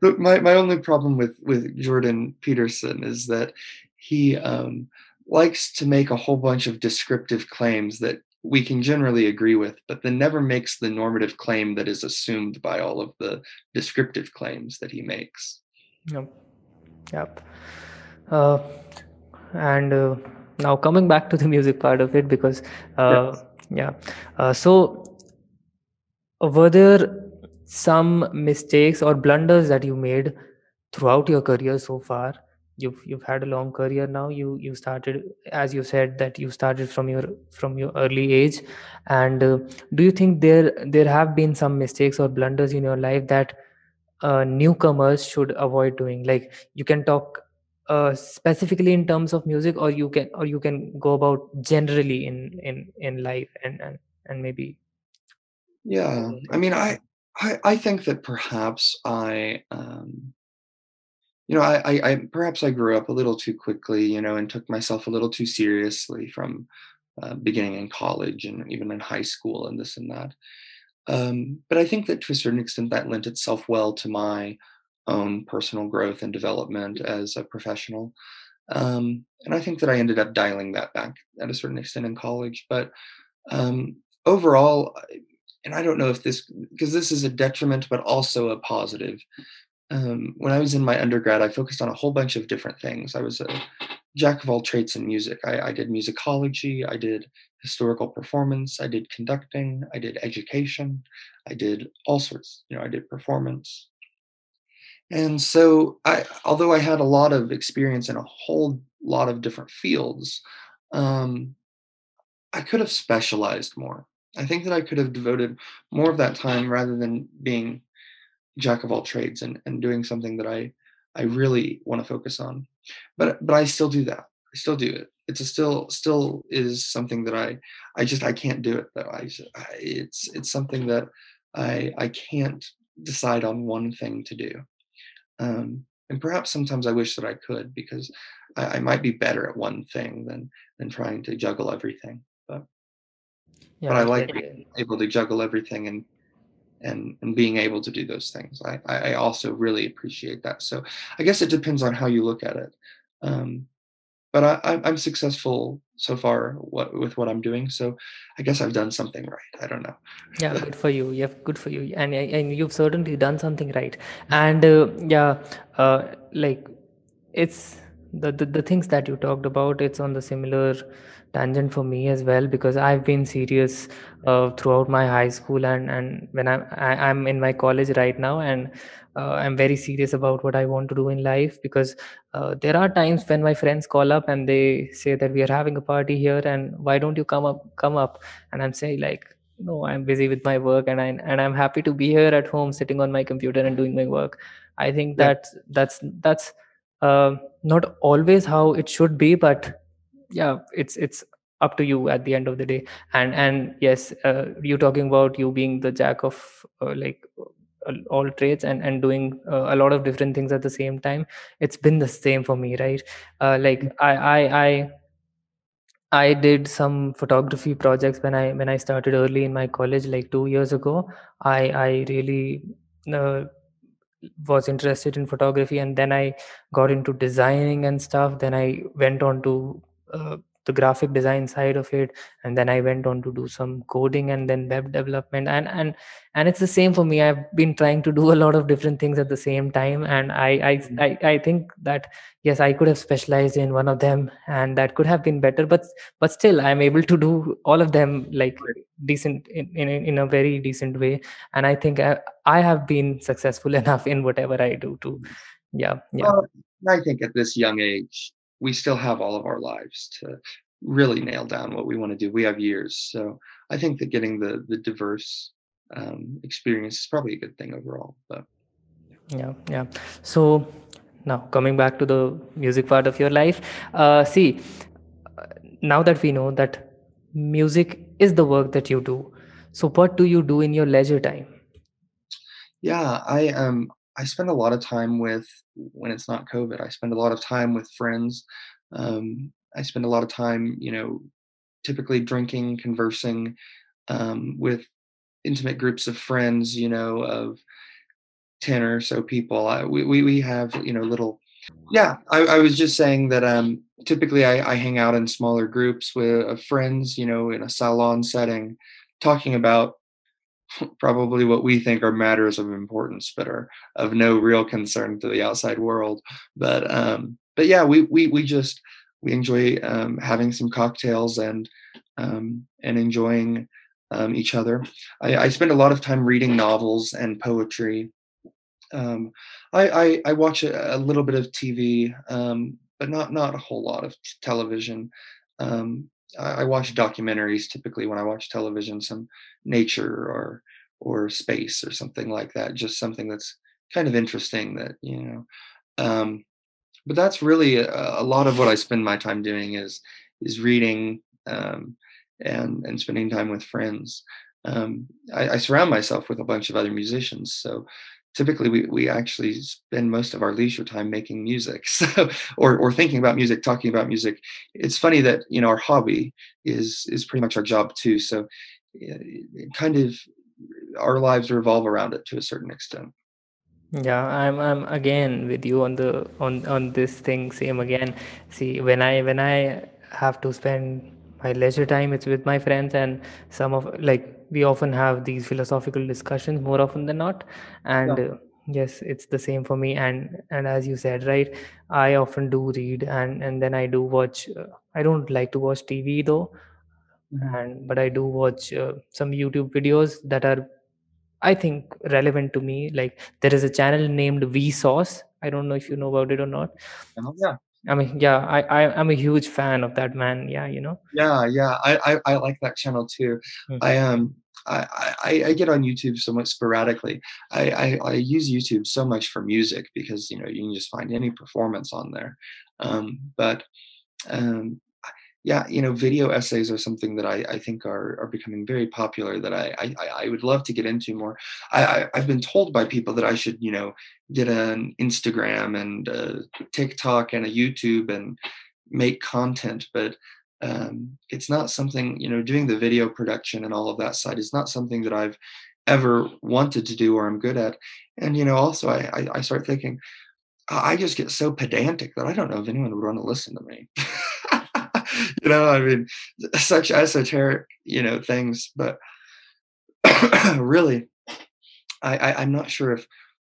My, my only problem with, with Jordan Peterson is that he um, likes to make a whole bunch of descriptive claims that we can generally agree with, but then never makes the normative claim that is assumed by all of the descriptive claims that he makes. Yep. Yep. Uh, and uh, now coming back to the music part of it, because uh, yes. yeah. Uh, so were there some mistakes or blunders that you made throughout your career so far? You've you've had a long career now. You you started as you said that you started from your from your early age, and uh, do you think there there have been some mistakes or blunders in your life that uh, newcomers should avoid doing like you can talk uh, specifically in terms of music or you can or you can go about generally in in in life and and, and maybe yeah i mean I, I i think that perhaps i um you know I, I i perhaps i grew up a little too quickly you know and took myself a little too seriously from uh, beginning in college and even in high school and this and that. Um, but I think that to a certain extent that lent itself well to my own personal growth and development as a professional. Um, and I think that I ended up dialing that back at a certain extent in college. But um, overall, and I don't know if this, because this is a detriment, but also a positive. Um, when I was in my undergrad, I focused on a whole bunch of different things. I was a jack of all trades in music. I, I did musicology, I did historical performance, I did conducting, I did education, I did all sorts. You know, I did performance. And so, I, although I had a lot of experience in a whole lot of different fields, um, I could have specialized more. I think that I could have devoted more of that time rather than being jack of all trades and, and doing something that I I really want to focus on. But but I still do that. I still do it. It's still still is something that I I just I can't do it though. I, I it's it's something that I I can't decide on one thing to do. Um, and perhaps sometimes I wish that I could because I, I might be better at one thing than than trying to juggle everything. But yeah but I like being able to juggle everything and and and being able to do those things. I I also really appreciate that. So I guess it depends on how you look at it. Um, but I, I'm successful so far what with what I'm doing. So I guess I've done something right. I don't know. yeah good for you yeah good for you and and you've certainly done something right and uh, yeah uh, like it's the, the the things that you talked about it's on the similar tangent for me as well because i've been serious uh, throughout my high school and and when i'm I, i'm in my college right now and uh, i'm very serious about what i want to do in life because uh, there are times when my friends call up and they say that we are having a party here and why don't you come up come up? And i'm saying like no i'm busy with my work and i and i'm happy to be here at home sitting on my computer and doing my work. I think Yeah. that that's that's uh, not always how it should be but yeah it's it's up to you at the end of the day. And and yes uh, you talking about you being the jack of uh, like all trades and and doing uh, a lot of different things at the same time it's been the same for me right uh, like i i i I did some photography projects when I when I started early in my college, like two years ago. I I really uh, was interested in photography, and then I got into designing and stuff. Then I went on to uh, the graphic design side of it, and then I went on to do some coding and then web development. And and and it's the same for me. I've been trying to do a lot of different things at the same time, and I I Mhm. I, I think that yes, I could have specialized in one of them, and that could have been better. But but still i'm able to do all of them like decent in, in, in a very decent way and i think I, I have been successful enough in whatever i do too yeah yeah Well, I think at this young age, we still have all of our lives to really nail down what we want to do. We have years, so I think that getting the the diverse um, experience is probably a good thing overall. But yeah yeah so now coming back to the music part of your life uh, see now that we know that music is the work that you do so what do you do in your leisure time yeah, I um I spend a lot of time with when it's not COVID. I spend a lot of time with friends. Um, I spend a lot of time, you know, typically drinking, conversing um, with intimate groups of friends. You know, of 10 or so people. I, we, we we have, you know, little yeah, I, I was just saying that um typically I, I hang out in smaller groups with of friends, you know, in a salon setting, talking about probably what we think are matters of importance but are of no real concern to the outside world. But um but yeah, we we we just we enjoy um having some cocktails and um and enjoying um, each other. I, I spend a lot of time reading novels and poetry um, I, I I watch a, a little bit of TV, um, but not not a whole lot of t- television. Um, I, I watch documentaries typically when I watch television, some nature or or space or something like that. Just something that's kind of interesting that you know. Um, but that's really a, a lot of what I spend my time doing is is reading um, and and spending time with friends. Um, I, I surround myself with a bunch of other musicians, so typically we we actually spend most of our leisure time making music, so or or thinking about music, talking about music. It's funny that you know our hobby is is pretty much our job too. So kind of our lives revolve around it to a certain extent. Yeah, I'm I'm again with you on the on on this thing same again. See, when I when I have to spend my leisure time, it's with my friends and some of like we often have these philosophical discussions more often than not. And Yeah. uh, Yes, it's the same for me. And and as you said, right, I often do read and and then I do watch. Uh, I don't like to watch TV though, Mhm. and but I do watch uh, some YouTube videos that are I think relevant to me. Like there is a channel named Vsauce. I don't know if you know about it or not. Oh, yeah. I mean, yeah, I, I I'm a huge fan of that man. Yeah, you know. Yeah, yeah, I I I like that channel too. Mm. I, um, I I I get on YouTube somewhat sporadically. I I I use YouTube so much for music because, you know, you can just find any performance on there. Um, but, um, yeah, you know, video essays are something that I I think are are becoming very popular that I I I would love to get into more. I I I've been told by people that I should, you know, get an Instagram and a TikTok and a YouTube and make content, but um, it's not something, you know, doing the video production and all of that side is not something that I've ever wanted to do or I'm good at. And, you know, also I, I, I start thinking, I just get so pedantic that I don't know if anyone would want to listen to me. you know, I mean, such esoteric, you know, things, but really, I, I, I'm not sure if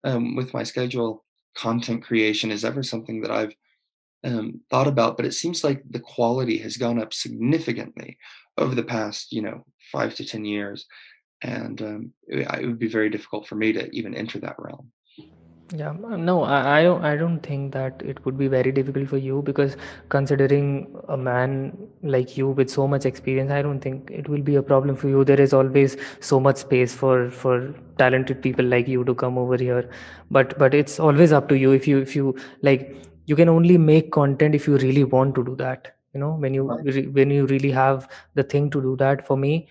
um, with my schedule, content creation is ever something that I've um, thought about, but it seems like the quality has gone up significantly over the past, you know, five to 10 years. And um, it, it would be very difficult for me to even enter that realm. Yeah, m- no, I, I don't I don't think that it would be very difficult for you because considering a man like you with so much experience, I don't think it will be a problem for you. There is always so much space for for talented people like you to come over here. But but it's always up to you if you if you like you can only make content if you really want to do that. You know, when you Right. re- when you really have the thing to do that. For me,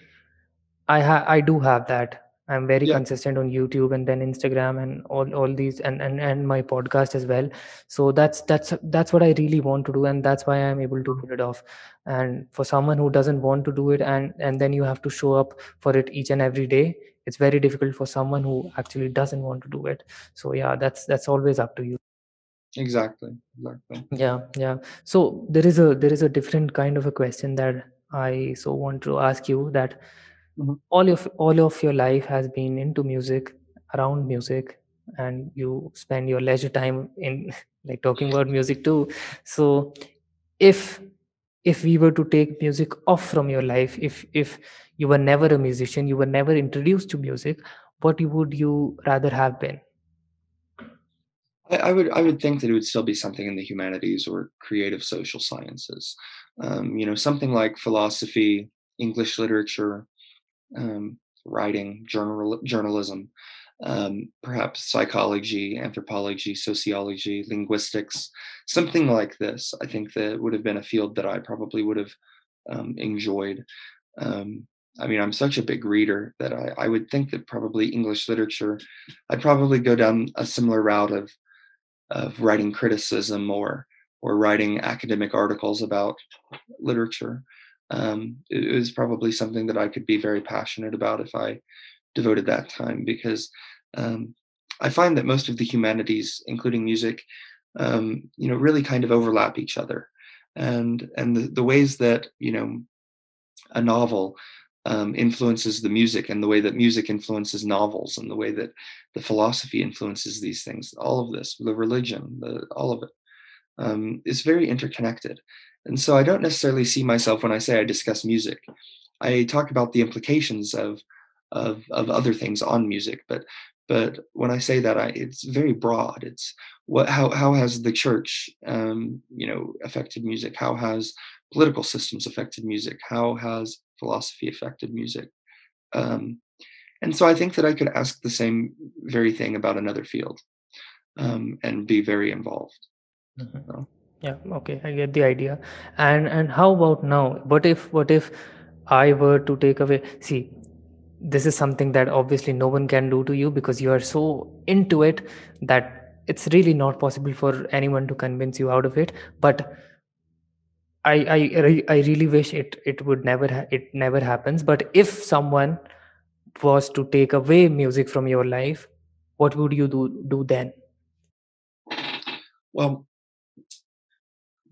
I ha- I do have that. I'm very Yeah, consistent on YouTube and then Instagram and all all these and and and my podcast as well. So that's that's that's what I really want to do and that's why I'm able to pull it off. And for someone who doesn't want to do it and and then you have to show up for it each and every day, it's very difficult for someone who actually doesn't want to do it. So yeah, that's that's always up to you. exactly. Exactly. Yeah, yeah. So there is a there is a different kind of a question that I so want to ask you that Mhm. all of all of your life has been into music around music and you spend your leisure time in like talking about music too so if if we were to take music off from your life if if you were never a musician you were never introduced to music what would you rather have been I, I would I would think that it would still be something in the humanities or creative social sciences. Um, you know, something like philosophy, English literature, um, writing, journal, journalism, um, perhaps psychology, anthropology, sociology, linguistics, something like this. I think that would have been a field that I probably would have um, enjoyed. Um, I mean, I'm such a big reader that I, I would think that probably English literature, I'd probably go down a similar route of of writing criticism or or writing academic articles about literature. Um, it, was probably something that I could be very passionate about if I devoted that time because um, I find that most of the humanities, including music, um, you know, really kind of overlap each other, and and the, the ways that you know a novel um, influences the music and the way that music influences novels and the way that the philosophy influences these things all of this the religion the, all of it um, is very interconnected. And so I don't necessarily see myself when I say I discuss music. I talk about the implications of of, of other things on music, but but when I say that, I, it's very broad. It's what how how has the church um, you know affected music? How has political systems affected music? How has philosophy affected music? Um, and so I think that I could ask the same very thing about another field um, and be very involved. Mhm. So. Yeah okay i get the idea. And and how about now? What if what if i were to take away see this is something that obviously no one can do to you because you are so into it that it's really not possible for anyone to convince you out of it. But i i i really wish it it would never ha- it never happens. But if someone was to take away music from your life what would you do do then? Well,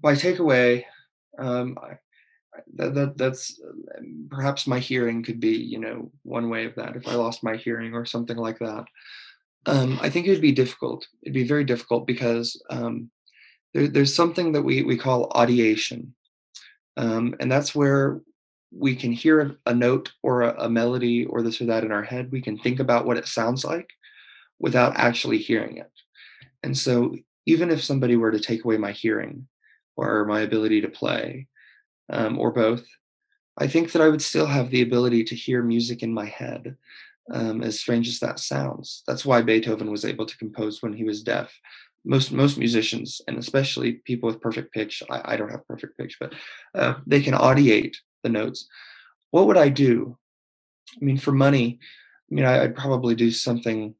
by takeaway, um, that, that that's perhaps my hearing could be you know one way of that if I lost my hearing or something like that. Um, I think it would be difficult. It'd be very difficult because um, there, there's something that we we call audiation, um, and that's where we can hear a, a note or a, a melody or this or that in our head. We can think about what it sounds like without actually hearing it. And so, even if somebody were to take away my hearing or my ability to play, um, or both, I think that I would still have the ability to hear music in my head, um, as strange as that sounds. That's why Beethoven was able to compose when he was deaf. Most most musicians, and especially people with perfect pitch, I, I don't have perfect pitch, but uh, they can audiate the notes. What would I do? I mean, for money, I mean, I, I'd probably do something.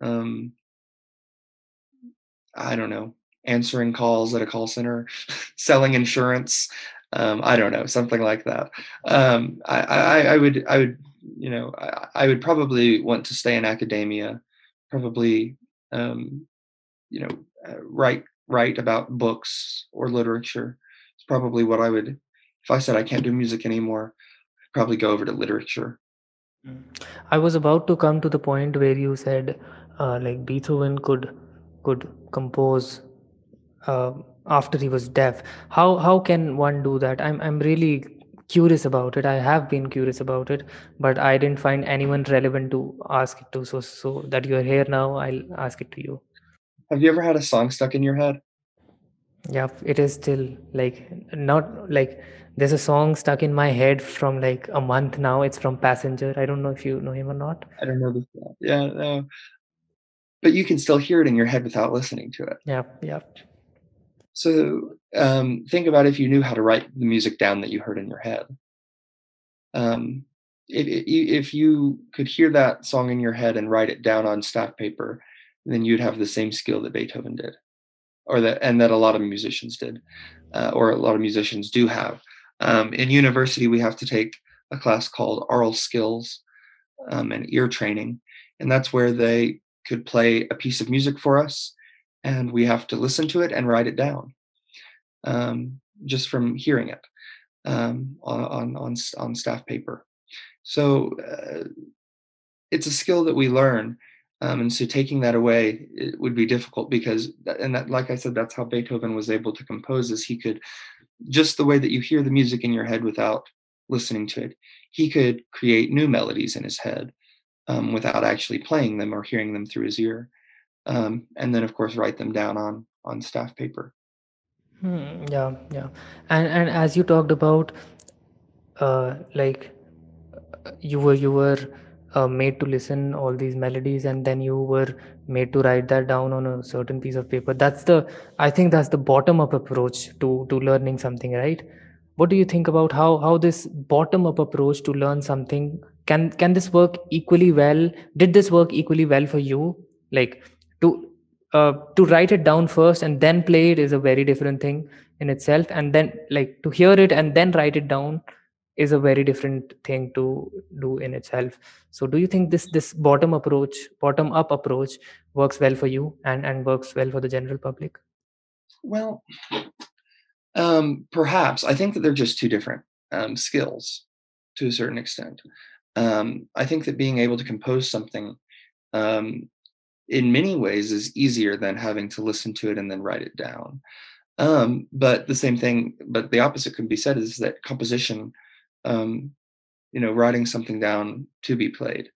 Um, I don't know, answering calls at a call center, selling insurance. Um, I don't know, something like that. Um, I, I, I would, I would, you know, I, I would probably want to stay in academia, probably, um, you know, uh, write write about books or literature. It's probably what I would. If I said I can't do music anymore, I'd probably go over to literature. I was about to come to the point where you said, uh, like Beethoven could could compose uh, after he was deaf. How how can one do that? I'm I'm really curious about it. I have been curious about it, but I didn't find anyone relevant to ask it to. So so that you're here now, I'll ask it to you. Have you ever had a song stuck in your head? Yeah, it is still like not like there's a song stuck in my head from like a month now. It's from Passenger. I don't know if you know him or not. I don't know this. Yeah, no. But you can still hear it in your head without listening to it. Yeah, yeah. So um, think about if you knew how to write the music down that you heard in your head. Um, if, if you could hear that song in your head and write it down on staff paper, then you'd have the same skill that Beethoven did, or that and that a lot of musicians did, uh, or a lot of musicians do have. Um, in university, we have to take a class called aural skills um, and ear training, and that's where they could play a piece of music for us and we have to listen to it and write it down um, just from hearing it um, on, on, on, staff paper. So uh, it's a skill that we learn. Um, and so taking that away it would be difficult because, and that, like I said, that's how Beethoven was able to compose is he could, just the way that you hear the music in your head without listening to it, he could create new melodies in his head um, without actually playing them or hearing them through his ear um, and then of course write them down on on staff paper. Hmm, yeah, yeah, and and as you talked about, uh, like you were you were uh, made to listen all these melodies, and then you were made to write that down on a certain piece of paper. That's the I think that's the bottom up approach to to learning something, right? What do you think about how how this bottom up approach to learn something can can this work equally well? Did this work equally well for you? Like to uh, to write it down first and then play it is a very different thing in itself. And then like to hear it and then write it down is a very different thing to do in itself. So do you think this this bottom approach bottom up approach works well for you and and works well for the general public? Well um perhaps. I think that they're just two different um skills to a certain extent. Um i think that being able to compose something um in many ways is easier than having to listen to it and then write it down. Um, but the same thing, but the opposite can be said is that composition, um, you know, writing something down to be played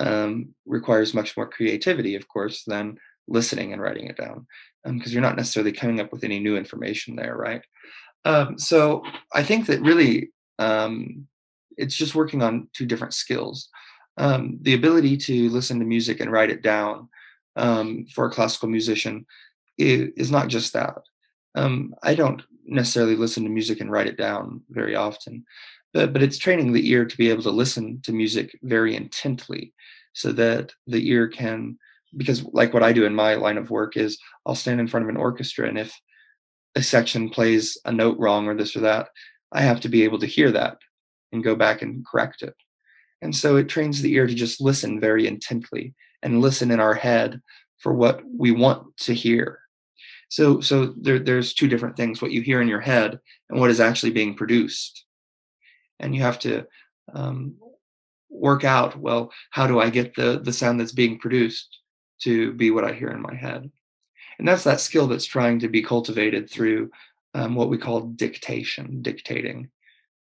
um, requires much more creativity, of course, than listening and writing it down, because um, you're not necessarily coming up with any new information there, right? Um, so I think that really um, it's just working on two different skills. The ability to listen to music and write it down um, for a classical musician is, is not just that. Um, I don't necessarily listen to music and write it down very often, but, but it's training the ear to be able to listen to music very intently so that the ear can, because like what I do in my line of work is I'll stand in front of an orchestra and if a section plays a note wrong or this or that, I have to be able to hear that and go back and correct it. And so it trains the ear to just listen very intently and listen in our head for what we want to hear. So, so there, there's two different things: what you hear in your head and what is actually being produced. And you have to um, work out. Well, how do I get the the sound that's being produced? to be what I hear in my head. And that's that skill that's trying to be cultivated through um, what we call dictation, dictating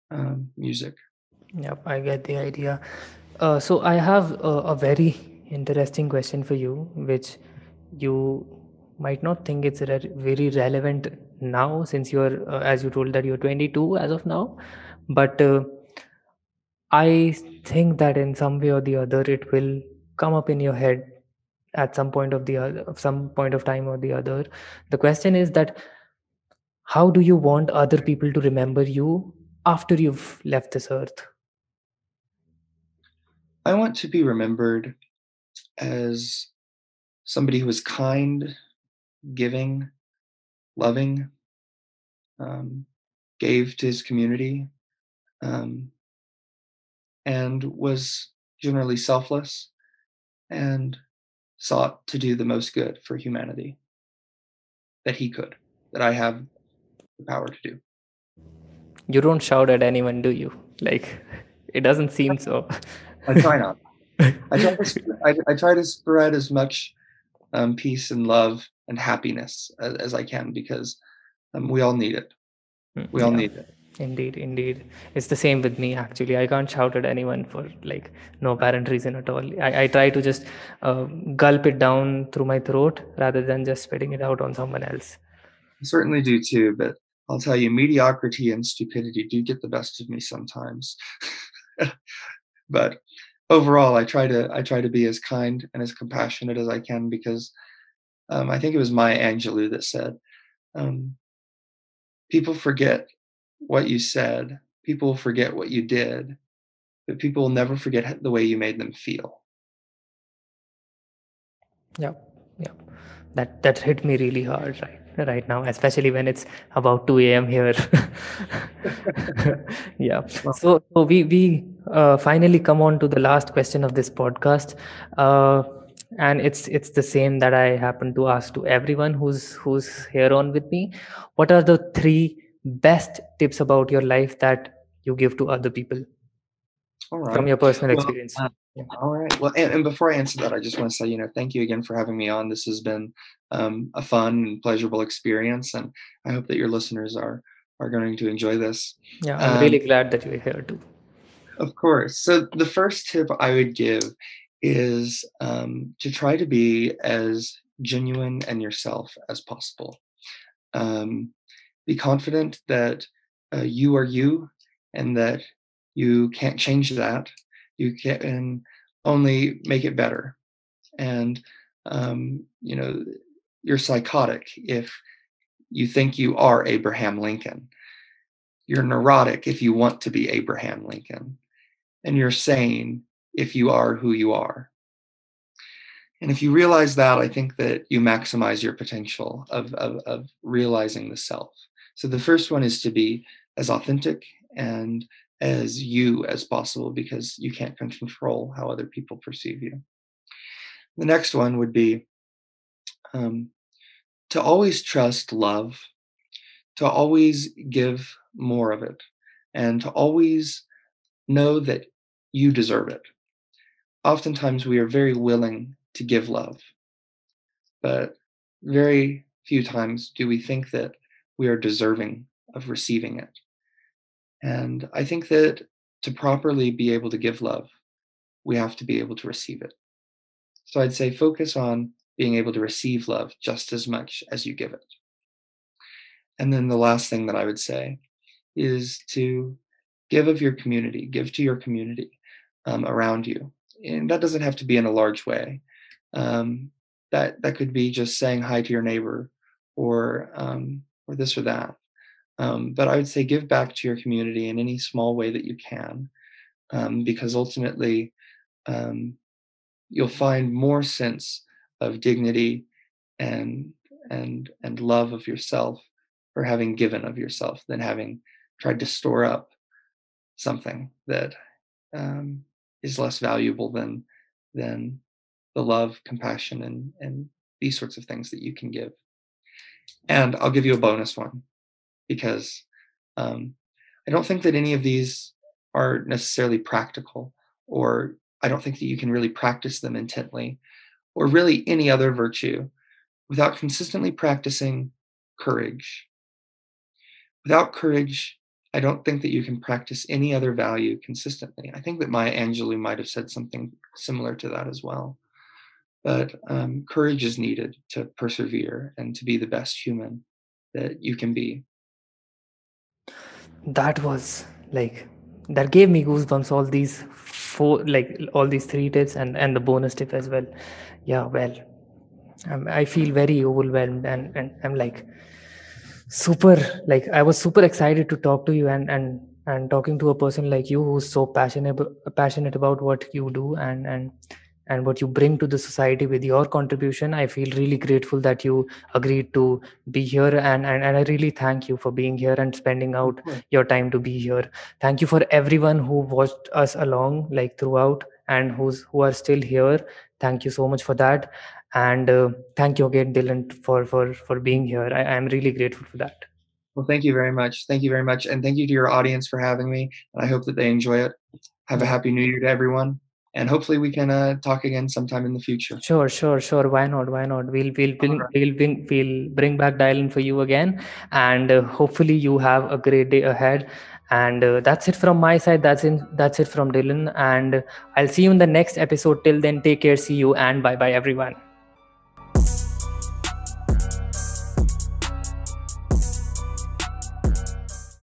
um, music. Yep, I get the idea. Uh, so I have a, a very interesting question for you, which you might not think it's re- very relevant now, since you're, uh, as you told that you're 22 as of now, but uh, I think that in some way or the other, it will come up in your head at some point of the other, some point of time or the other. The question is that how do you want other people to remember you after you've left this earth? I want to be remembered as somebody who was kind, giving, loving, um, gave to his community, um, and was generally selfless and sought to do the most good for humanity that he could, that I have the power to do. You don't shout at anyone, do you? Like, it doesn't seem so. I try not. I try to, I, I try to spread as much um, peace and love and happiness as, as I can because um, we all need it. Hmm, We all yeah. need it. Indeed, indeed. It's the same with me actually. I can't shout at anyone for like no apparent reason at all. I, I try to just uh, gulp it down through my throat rather than just spitting it out on someone else. I certainly do too, but I'll tell you, mediocrity and stupidity do get the best of me sometimes. but overall, I try to I try to be as kind and as compassionate as I can because um, I think it was Maya Angelou that said, um, "People forget what you said, people forget what you did, but people will never forget the way you made them feel." Yeah, yeah. That that hit me really hard right right now, especially when it's about 2 a.m. here. yeah. So, so we we uh, finally come on to the last question of this podcast, uh, and it's it's the same that I happen to ask to everyone who's who's here on with me. What are the three best tips about your life that you give to other people all from right. your personal Well, experience? uh, all right. Well, and, and before I answer that, I just want to say, you know, thank you again for having me on. This has been um, a fun and pleasurable experience, and I hope that your listeners are are going to enjoy this. Yeah, I'm really Um, glad that you're here too. of course. So the first tip I would give is um, to try to be as genuine and yourself as possible. Um, be confident that uh, you are you, and that you can't change that. You can only make it better. And um, you know, you're psychotic if you think you are Abraham Lincoln. You're neurotic if you want to be Abraham Lincoln. And you're sane if you are who you are. And if you realize that, I think that you maximize your potential of, of, of realizing the self. So the first one is to be as authentic and as you as possible because you can't control how other people perceive you. The next one would be um, to always trust love, to always give more of it, and to always know that you deserve it. Oftentimes, we are very willing to give love, but very few times do we think that we are deserving of receiving it. And I think that to properly be able to give love, we have to be able to receive it. So I'd say focus on being able to receive love just as much as you give it. And then the last thing that I would say is to give of your community, give to your community um, around you. And that doesn't have to be in a large way. Um, that that could be just saying hi to your neighbor, or um, or this or that. Um, but I would say give back to your community in any small way that you can, um, because ultimately um, you'll find more sense of dignity and and and love of yourself for having given of yourself than having tried to store up something that um, is less valuable than than the love, compassion, and and these sorts of things that you can give. And I'll give you a bonus one because um, I don't think that any of these are necessarily practical, or I don't think that you can really practice them intently or really any other virtue, without consistently practicing courage. Without courage, I don't think that you can practice any other value consistently. I think that Maya Angelou might have said something similar to that as well. But um, courage is needed to persevere and to be the best human that you can be. That was like that gave me goosebumps. All these four, like all these three tips and and the bonus tip as well. Yeah, well, um, I feel very overwhelmed and and I'm like super like I was super excited to talk to you and and and talking to a person like you who's so passionate passionate about what you do and and and what you bring to the society with your contribution i feel really grateful that you agreed to be here and and, and i really thank you for being here and spending out your time to be here. Thank you for everyone who watched us along like throughout and who's who are still here. Thank you so much for that. And uh, thank you again dylan for for for being here. I am really grateful for that. Well thank you very much. Thank you very much. And thank you to your audience for having me. And i hope that they enjoy it. Have a happy new year to everyone and hopefully we can uh, talk again sometime in the future. Sure sure sure. Why not? Why not? We'll we'll we'll, right. we'll, bring, we'll bring back dylan for you again and uh, hopefully you have a great day ahead. And uh, that's it from my side. That's in that's it from dylan. And i'll see you in the next episode. Till then take care. See you and bye bye everyone